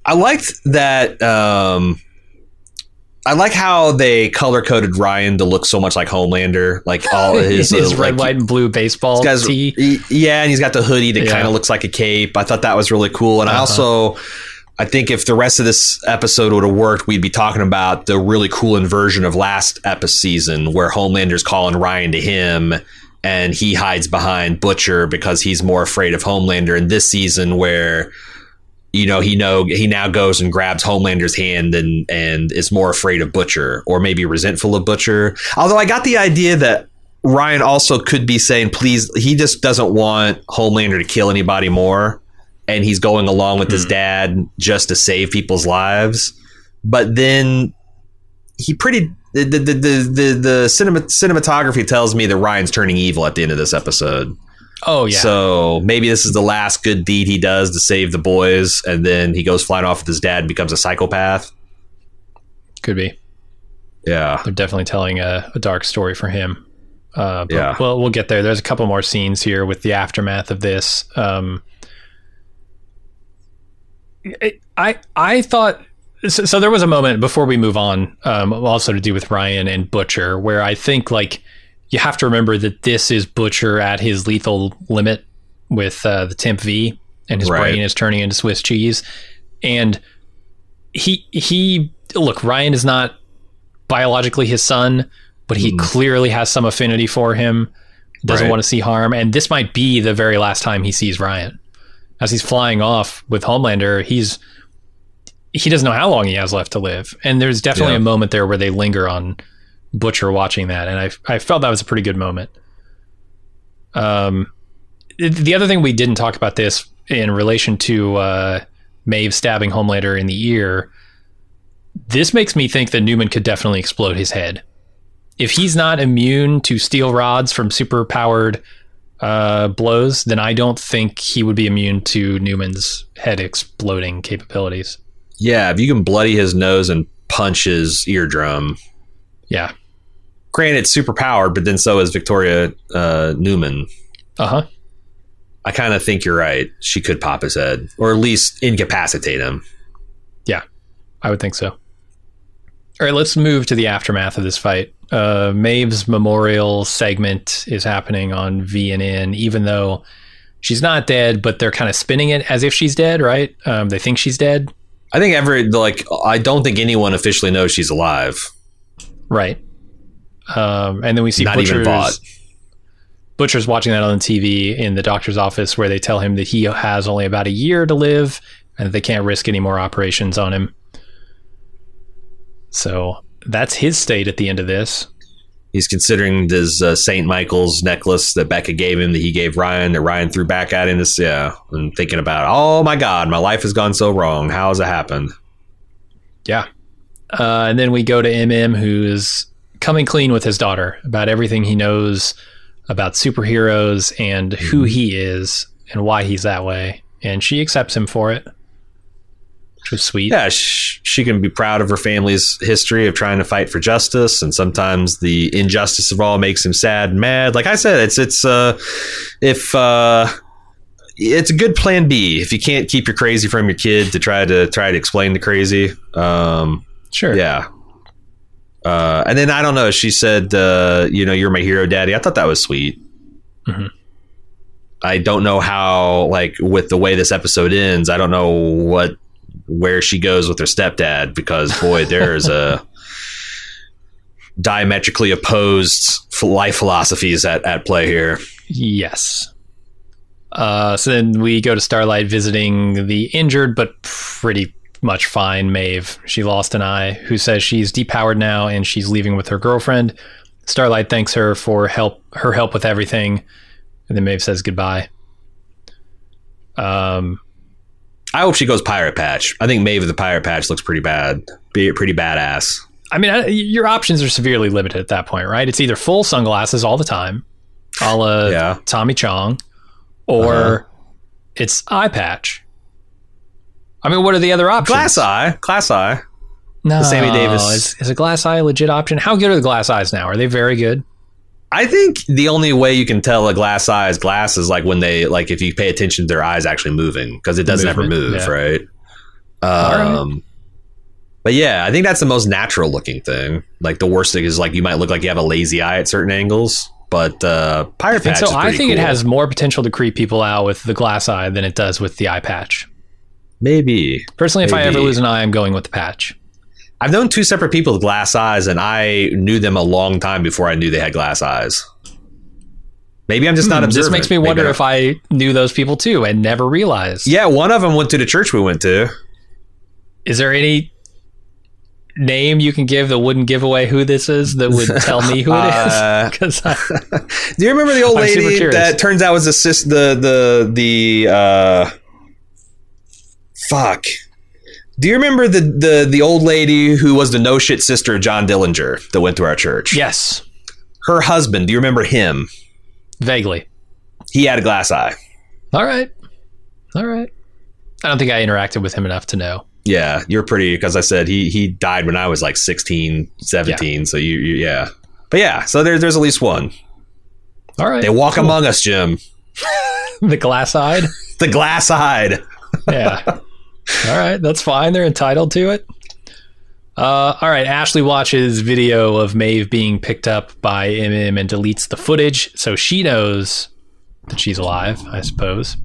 I liked that. Um, I like how they color coded Ryan to look so much like Homelander, like all his, His uh, red, like, white, and blue baseball guy's- tee. he- yeah, and he's got the hoodie that Yeah. kind of looks like a cape. I thought that was really cool. And I Uh-huh. also, I think if the rest of this episode would have worked, we'd be talking about the really cool inversion of last episode season where Homelander's calling Ryan to him and he hides behind Butcher because he's more afraid of Homelander in this season where you know he know he now goes and grabs Homelander's hand and and is more afraid of Butcher or maybe resentful of Butcher. Although I got the idea that Ryan also could be saying please he just doesn't want Homelander to kill anybody more and he's going along with his hmm. dad just to save people's lives. But then he pretty the the the the, the cinema, cinematography tells me that Ryan's turning evil at the end of this episode. Oh yeah. So maybe this is the last good deed he does to save the boys, and then he goes flying off with his dad and becomes a psychopath. Could be. Yeah. They're definitely telling a, a dark story for him. Uh, but Yeah. Well, we'll get there. There's a couple more scenes here with the aftermath of this. Um, it- I I thought so, so. There was a moment before we move on, um, also to do with Ryan and Butcher, where I think like you have to remember that this is Butcher at his lethal limit with uh, the temp V, and his Right. brain is turning into Swiss cheese, and he he look Ryan is not biologically his son, but he clearly has some affinity for him. Doesn't Right. want to see harm, and this might be the very last time he sees Ryan. As he's flying off with Homelander, he's he doesn't know how long he has left to live, and there's definitely Yeah. a moment there where they linger on Butcher watching that, and I I felt that was a pretty good moment. Um, the other thing we didn't talk about this in relation to uh, Maeve stabbing Homelander in the ear. This makes me think that Neuman could definitely explode his head. If he's not immune to steel rods from super powered uh, blows, then I don't think he would be immune to Neuman's head exploding capabilities. Yeah, if you can bloody his nose and punch his eardrum. Yeah. Granted, it's super powered, but then so is Victoria uh, Neuman. Uh huh. I kind of think you're right. She could pop his head, or at least incapacitate him. Yeah, I would think so. All right, let's move to the aftermath of this fight. Uh, Maeve's memorial segment is happening on VNN, even though she's not dead, but they're kind of spinning it as if she's dead, right? Um, they think she's dead, I think every like I don't think anyone officially knows she's alive. right? Um, and then we see Not Butcher's, Butcher's watching that on the TV in the doctor's office, where they tell him that he has only about a year to live, and that they can't risk any more operations on him. So that's his state at the end of this. He's considering this uh, Saint Michael's necklace that Becca gave him that he gave Ryan that Ryan threw back at him. This, yeah, and thinking about, oh my God, my life has gone so wrong. How has it happened? Yeah. Uh, and then we go to MM, who is coming clean with his daughter about everything he knows about superheroes and who he is and why he's that way. And she accepts him for it, which was sweet. Yeah, sh- she can be proud of her family's history of trying to fight for justice, and sometimes the injustice of all makes him sad and mad. Like I said, it's it's uh, if uh, it's a good plan B if you can't keep your crazy from your kid to try to try to explain the crazy. Um, Sure. yeah. Uh, and then I don't know. She said, uh, "You know, you're my hero, daddy." I thought that was sweet. Mhm. I don't know how, like, with the way this episode ends, I don't know what where she goes with her stepdad because boy, there is a diametrically opposed life philosophies at, at play here. Yes. Uh, so then we go to Starlight visiting the injured but pretty much fine Maeve. She lost an eye, who says she's depowered now and she's leaving with her girlfriend. Starlight thanks her for help, her help with everything, and then Maeve says goodbye. Um, I hope she goes pirate patch. I think Maeve of the pirate patch looks pretty bad, be pretty badass. I mean, I- your options are severely limited at that point, right? It's either full sunglasses all the time, a la Yeah. Tommy Chong, or Uh-huh. it's eye patch. I mean, what are the other options? Glass eye, glass eye. No, Sammy Davis- Is, is a glass eye a legit option? How good are the glass eyes now? Are they very good? I think the only way you can tell a glass eye is glass is like when they like if you pay attention to their eyes actually moving because it doesn't ever move, yeah. right? right. Um, but yeah, I think that's the most natural looking thing. Like the worst thing is like you might look like you have a lazy eye at certain angles, but uh, pirate patch. so. I think it has more potential to creep people out with the glass eye than it does with the eye patch. Maybe. Personally, if I ever lose an eye, I'm going with the patch. I've known two separate people with glass eyes, and I knew them a long time before I knew they had glass eyes. Maybe I'm just not Hmm, observant. This makes me wonder I- if I knew those people too and never realized. Yeah, one of them went to the church we went to. Is there any name you can give that wouldn't give away who this is that would tell me who it Uh. Because Do you remember the old I'm lady that turns out was the the the the uh fuck. Do you remember the the the old lady who was the no shit sister of John Dillinger that went to our church? yes, Her husband, do you remember him? vaguely. He had a glass eye. All right, all right. I don't think I interacted with him enough to know. Yeah, you're pretty because I said he he died when I was like 16, 17, so you, you yeah. But yeah, so there, there's at least one. All right, They walk among us, Jim. the glass-eyed. The glass eyed. Yeah. all right, that's fine. They're entitled to it. Uh, all right. Ashley watches video of Maeve being picked up by MM and deletes the footage, so she knows that she's alive. I suppose.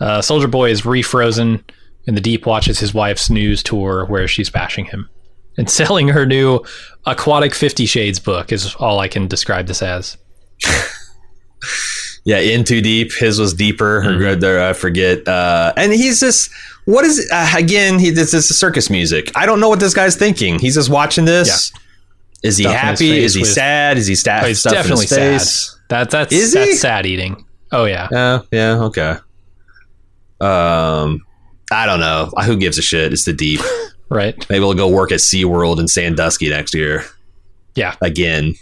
Uh, Soldier Boy is refrozen, and the Deep watches his wife's news tour where she's bashing him and selling her new Aquatic Fifty Shades book. Is all I can describe this as. Yeah, in too deep. His was deeper. There, I forget. Uh, and he's just what is uh, again? He this is circus music. I don't know what this guy's thinking. He's just watching this. Is he Stuff happy? Is he with- sad? Is he sta- Oh, stuff in definitely sad. That that's Is he? that's sad eating. Oh yeah. Yeah, yeah, okay. Um, I don't know. Who gives a shit? It's the deep. Right. Maybe we'll go work at SeaWorld in Sandusky next year Yeah. again.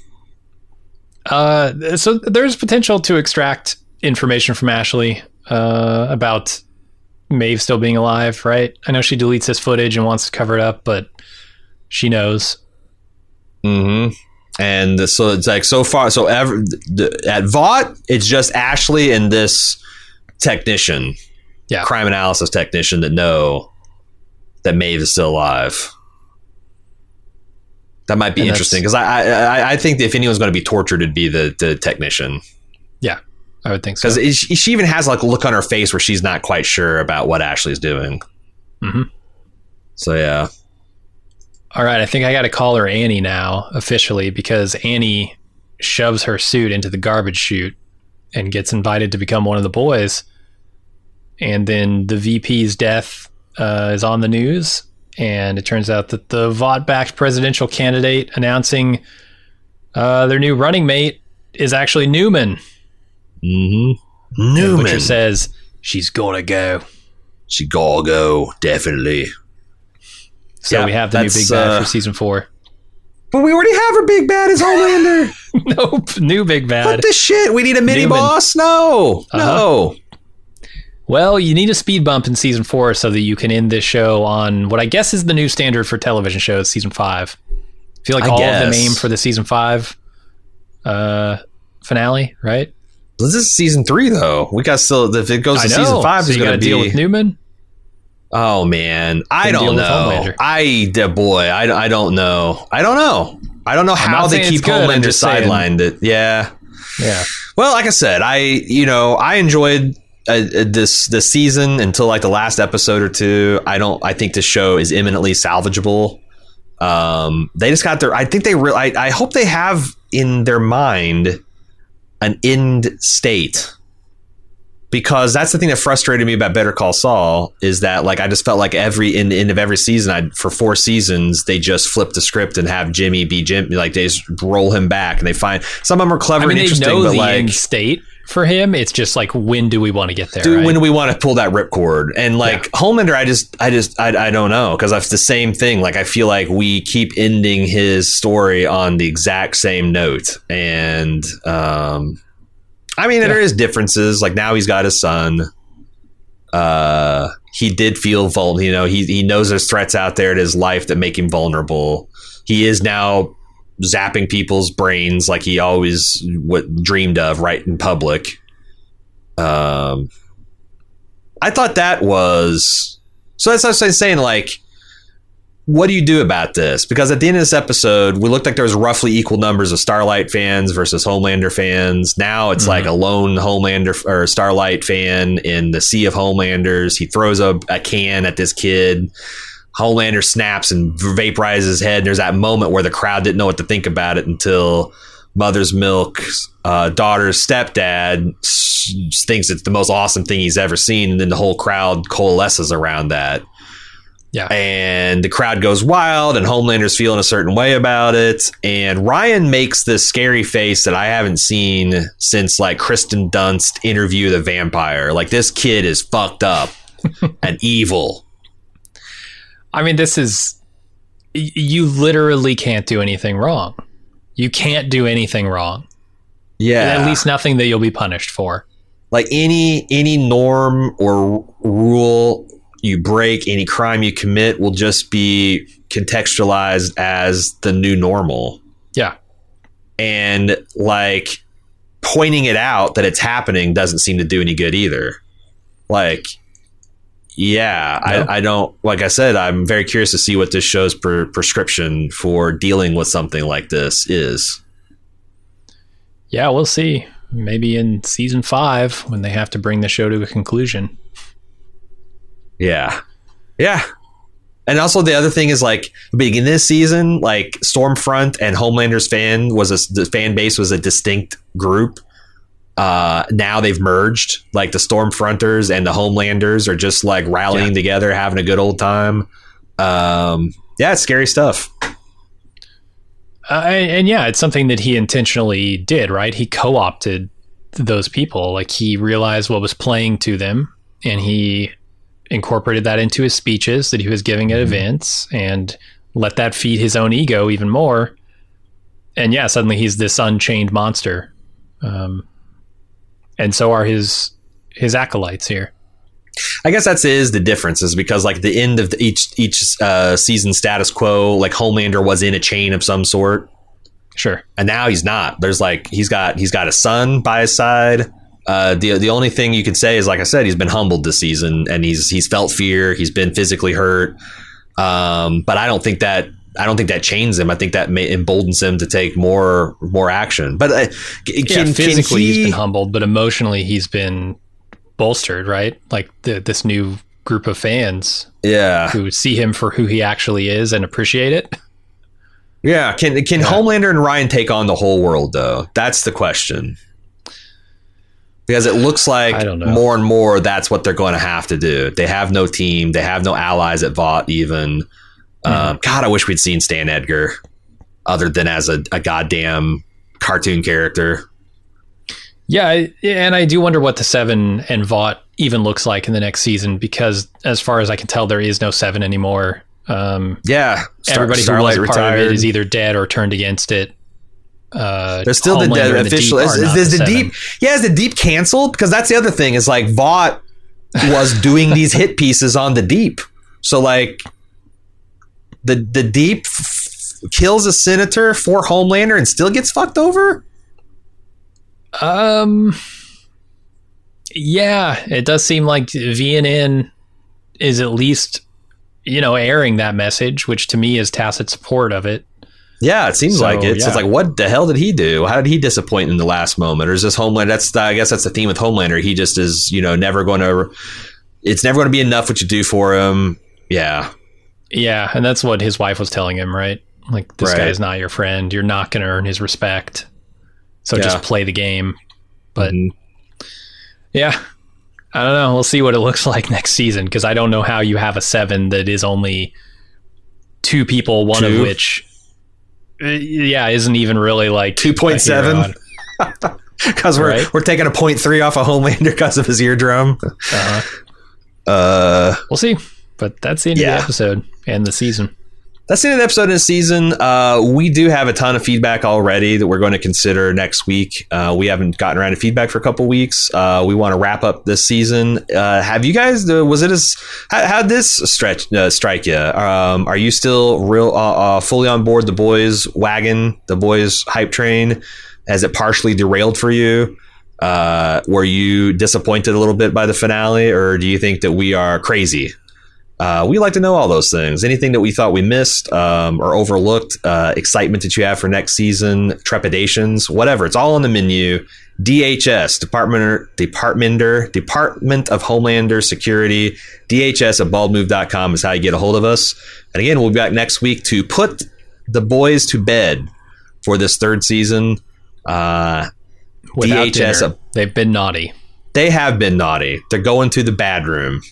Uh, so there's potential to extract information from Ashley uh, about Maeve still being alive, right? I know she deletes this footage and wants to cover it up, but she knows. Mm-hmm. And so it's like so far. So ever the, at Vought, it's just Ashley and this technician, Yeah. crime analysis technician that know that Maeve is still alive. That might be And interesting because I, I I think if anyone's going to be tortured, it'd be the the technician Yeah, I would think so. because she, even has like a look on her face where she's not quite sure about what Ashley's doing. Mhm. So yeah, All right, I think I got to call her Annie now officially because Annie shoves her suit into the garbage chute and gets invited to become one of the boys. And then the VP's death uh, is on the news, and it turns out that the Vought-backed presidential candidate announcing uh, their new running mate is actually Neuman. Mm-hmm. And Neuman, Butcher says she's gonna go. she gotta go definitely. So Yeah, we have the new big bad uh, for season four. But we already have our big bad as Homelander. nope, new big bad. what the shit? We need a mini Neuman. boss? No, Uh-huh. no. Well, you need a speed bump in season four so that you can end this show on what I guess is the new standard for television shows, season five. I feel like I all of them guess. aim for the season five uh, finale, right? This is season three, though. We got still. If it goes to season five, so going got to be. deal with Neuman. oh man, I don't know. I, de- boy, I, I don't know. I don't know. I don't know how they keep good, Homelander just sidelined. It, yeah. Yeah, Well, like I said, I you know I enjoyed uh, uh, this this season until like the last episode or two. I don't. I think the show is imminently salvageable. Um, they just got their. I think they. Re- I, I hope they have in their mind an end state. Because that's the thing that frustrated me about Better Call Saul is that like I just felt like every in the end of every season I for four seasons they just flip the script and have Jimmy be Jimmy like they just roll him back and they find some of them are clever I mean and they interesting know but the like end state for him. It's just like when do we want to get there? do right? when do we want to pull that ripcord and like Homelander I just I just I, I don't know because it's the same thing like I feel like we keep ending his story on the exact same note and um I mean there is differences. Like now he's got his son. Uh he did feel vulnerable you know he he knows there's threats out there in his life that make him vulnerable. He is now zapping people's brains like he always what dreamed of right in public. Um I thought that was so that's what I was saying like what do you do about this? Because at the end of this episode, we looked like there was roughly equal numbers of Starlight fans versus Homelander fans. Now it's like a lone Homelander or Starlight fan in the sea of Homelanders. He throws a, a can at this kid. Homelander snaps and vaporizes his head. And there's that moment where the crowd didn't know what to think about it until Mother's Milk uh, daughter's stepdad s- thinks it's the most awesome thing he's ever seen, and then the whole crowd coalesces around that. Yeah. And the crowd goes wild, and Homelander's feeling a certain way about it. And Ryan makes this scary face that I haven't seen since like Kirsten Dunst interview the vampire. Like this kid is fucked up and evil. I mean, this is, you literally can't do anything wrong. You can't do anything wrong. Yeah. At least nothing that you'll be punished for. like any any norm or rule you break, any crime you commit will just be contextualized as the new normal. Yeah. And like pointing it out that it's happening doesn't seem to do any good either. Like yeah, No. I, I don't like I said, I'm very curious to see what this show's per, prescription for dealing with something like this is. Yeah, we'll see. Maybe in season five when they have to bring the show to a conclusion. Yeah. Yeah. And also the other thing is like beginning this season, like Stormfront and Homelander's fan was a the fan base was a distinct group. Uh, now they've merged. Like the Stormfronters and the Homelanders are just like rallying Yeah. together, having a good old time. Um, yeah, it's scary stuff. Uh, and, and yeah, it's something that he intentionally did, right? He co opted those people. Like he realized what was playing to them and he incorporated that into his speeches that he was giving at events and let that feed his own ego even more. And yeah, suddenly he's this unchained monster. Um, and so are his his acolytes here. I guess that's is the difference is because like the end of the, each each uh, season status quo, like Homelander was in a chain of some sort. Sure. and now he's not. There's like he's got he's got a son by his side. Uh, the the only thing you can say is like I said, he's been humbled this season, and he's he's felt fear. He's been physically hurt, um, but I don't think that I don't think that chains him. I think that may, emboldens him to take more more action. But uh, yeah, can, can physically he, he's been humbled, but emotionally he's been bolstered, right? Like the, this new group of fans yeah, who see him for who he actually is and appreciate it. yeah. Can can Yeah. Homelander and Ryan take on the whole world though? That's the question. Because it looks like I don't know. more and more that's what they're going to have to do. They have no team. They have no allies at Vought even. Hmm. Um, God, I wish we'd seen Stan Edgar other than as a, a goddamn cartoon character. Yeah, I- and I do wonder what the seven and Vought even looks like in the next season because, as far as I can tell, there is no seven anymore. Um, Yeah. Star- everybody Starlight who was part of it is either dead or turned against it. Uh, There's still the and official. Deep Is, is, is the Seven. deep? Yeah, is the deep canceled? Because that's the other thing. Is like Vought was doing these hit pieces on the deep. So like the the deep f- kills a senator for Homelander and still gets fucked over. Um, yeah, it does seem like VNN is at least, you know, airing that message, which to me is tacit support of it. Yeah, it seems So, like it. So it's like, what the hell did he do? How did he disappoint in the last moment? Or is this Homelander? That's I guess that's the theme with Homelander. He just is, you know, never going to. It's never going to be enough what you do for him. Yeah, Yeah, and that's what his wife was telling him, right? Like this Right. guy is not your friend. You're not going to earn his respect. So Yeah. just play the game. But Mhm. yeah, I don't know. We'll see what it looks like next season because I don't know how you have a seven that is only two people, one Two? of which, yeah, isn't even really like two point seven. Because we're Right. we're taking a point three off of Homelander because of his eardrum. Uh-huh. Uh, We'll see. But that's the end Yeah. of the episode and the season. That's the end of the episode in the season. Uh, we do have a ton of feedback already that we're going to consider next week. Uh, we haven't gotten around to feedback for a couple weeks. Uh, we want to wrap up this season. Uh, have you guys? Uh, was it as how how'd this stretch uh, strike you? Um, are you still real fully on board the boys wagon, the boys hype train? Has it partially derailed for you? Were you disappointed a little bit by the finale, or do you think that we are crazy? Uh, we like to know all those things. Anything that we thought we missed um, or overlooked, uh, excitement that you have for next season, trepidations, whatever. It's all on the menu. DHS, Department Departmenter, Department of Homelander Security, DHS at baldmove.com is how you get a hold of us. And again, we'll be back next week to put the boys to bed for this third season. Uh, DHS dinner. They've been naughty. they have been naughty. They're going to the bad room.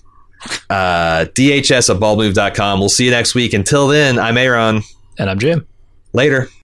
Uh, DHS at baldmove.com. We'll see you next week. Until then, I'm Aaron. And I'm Jim. Later.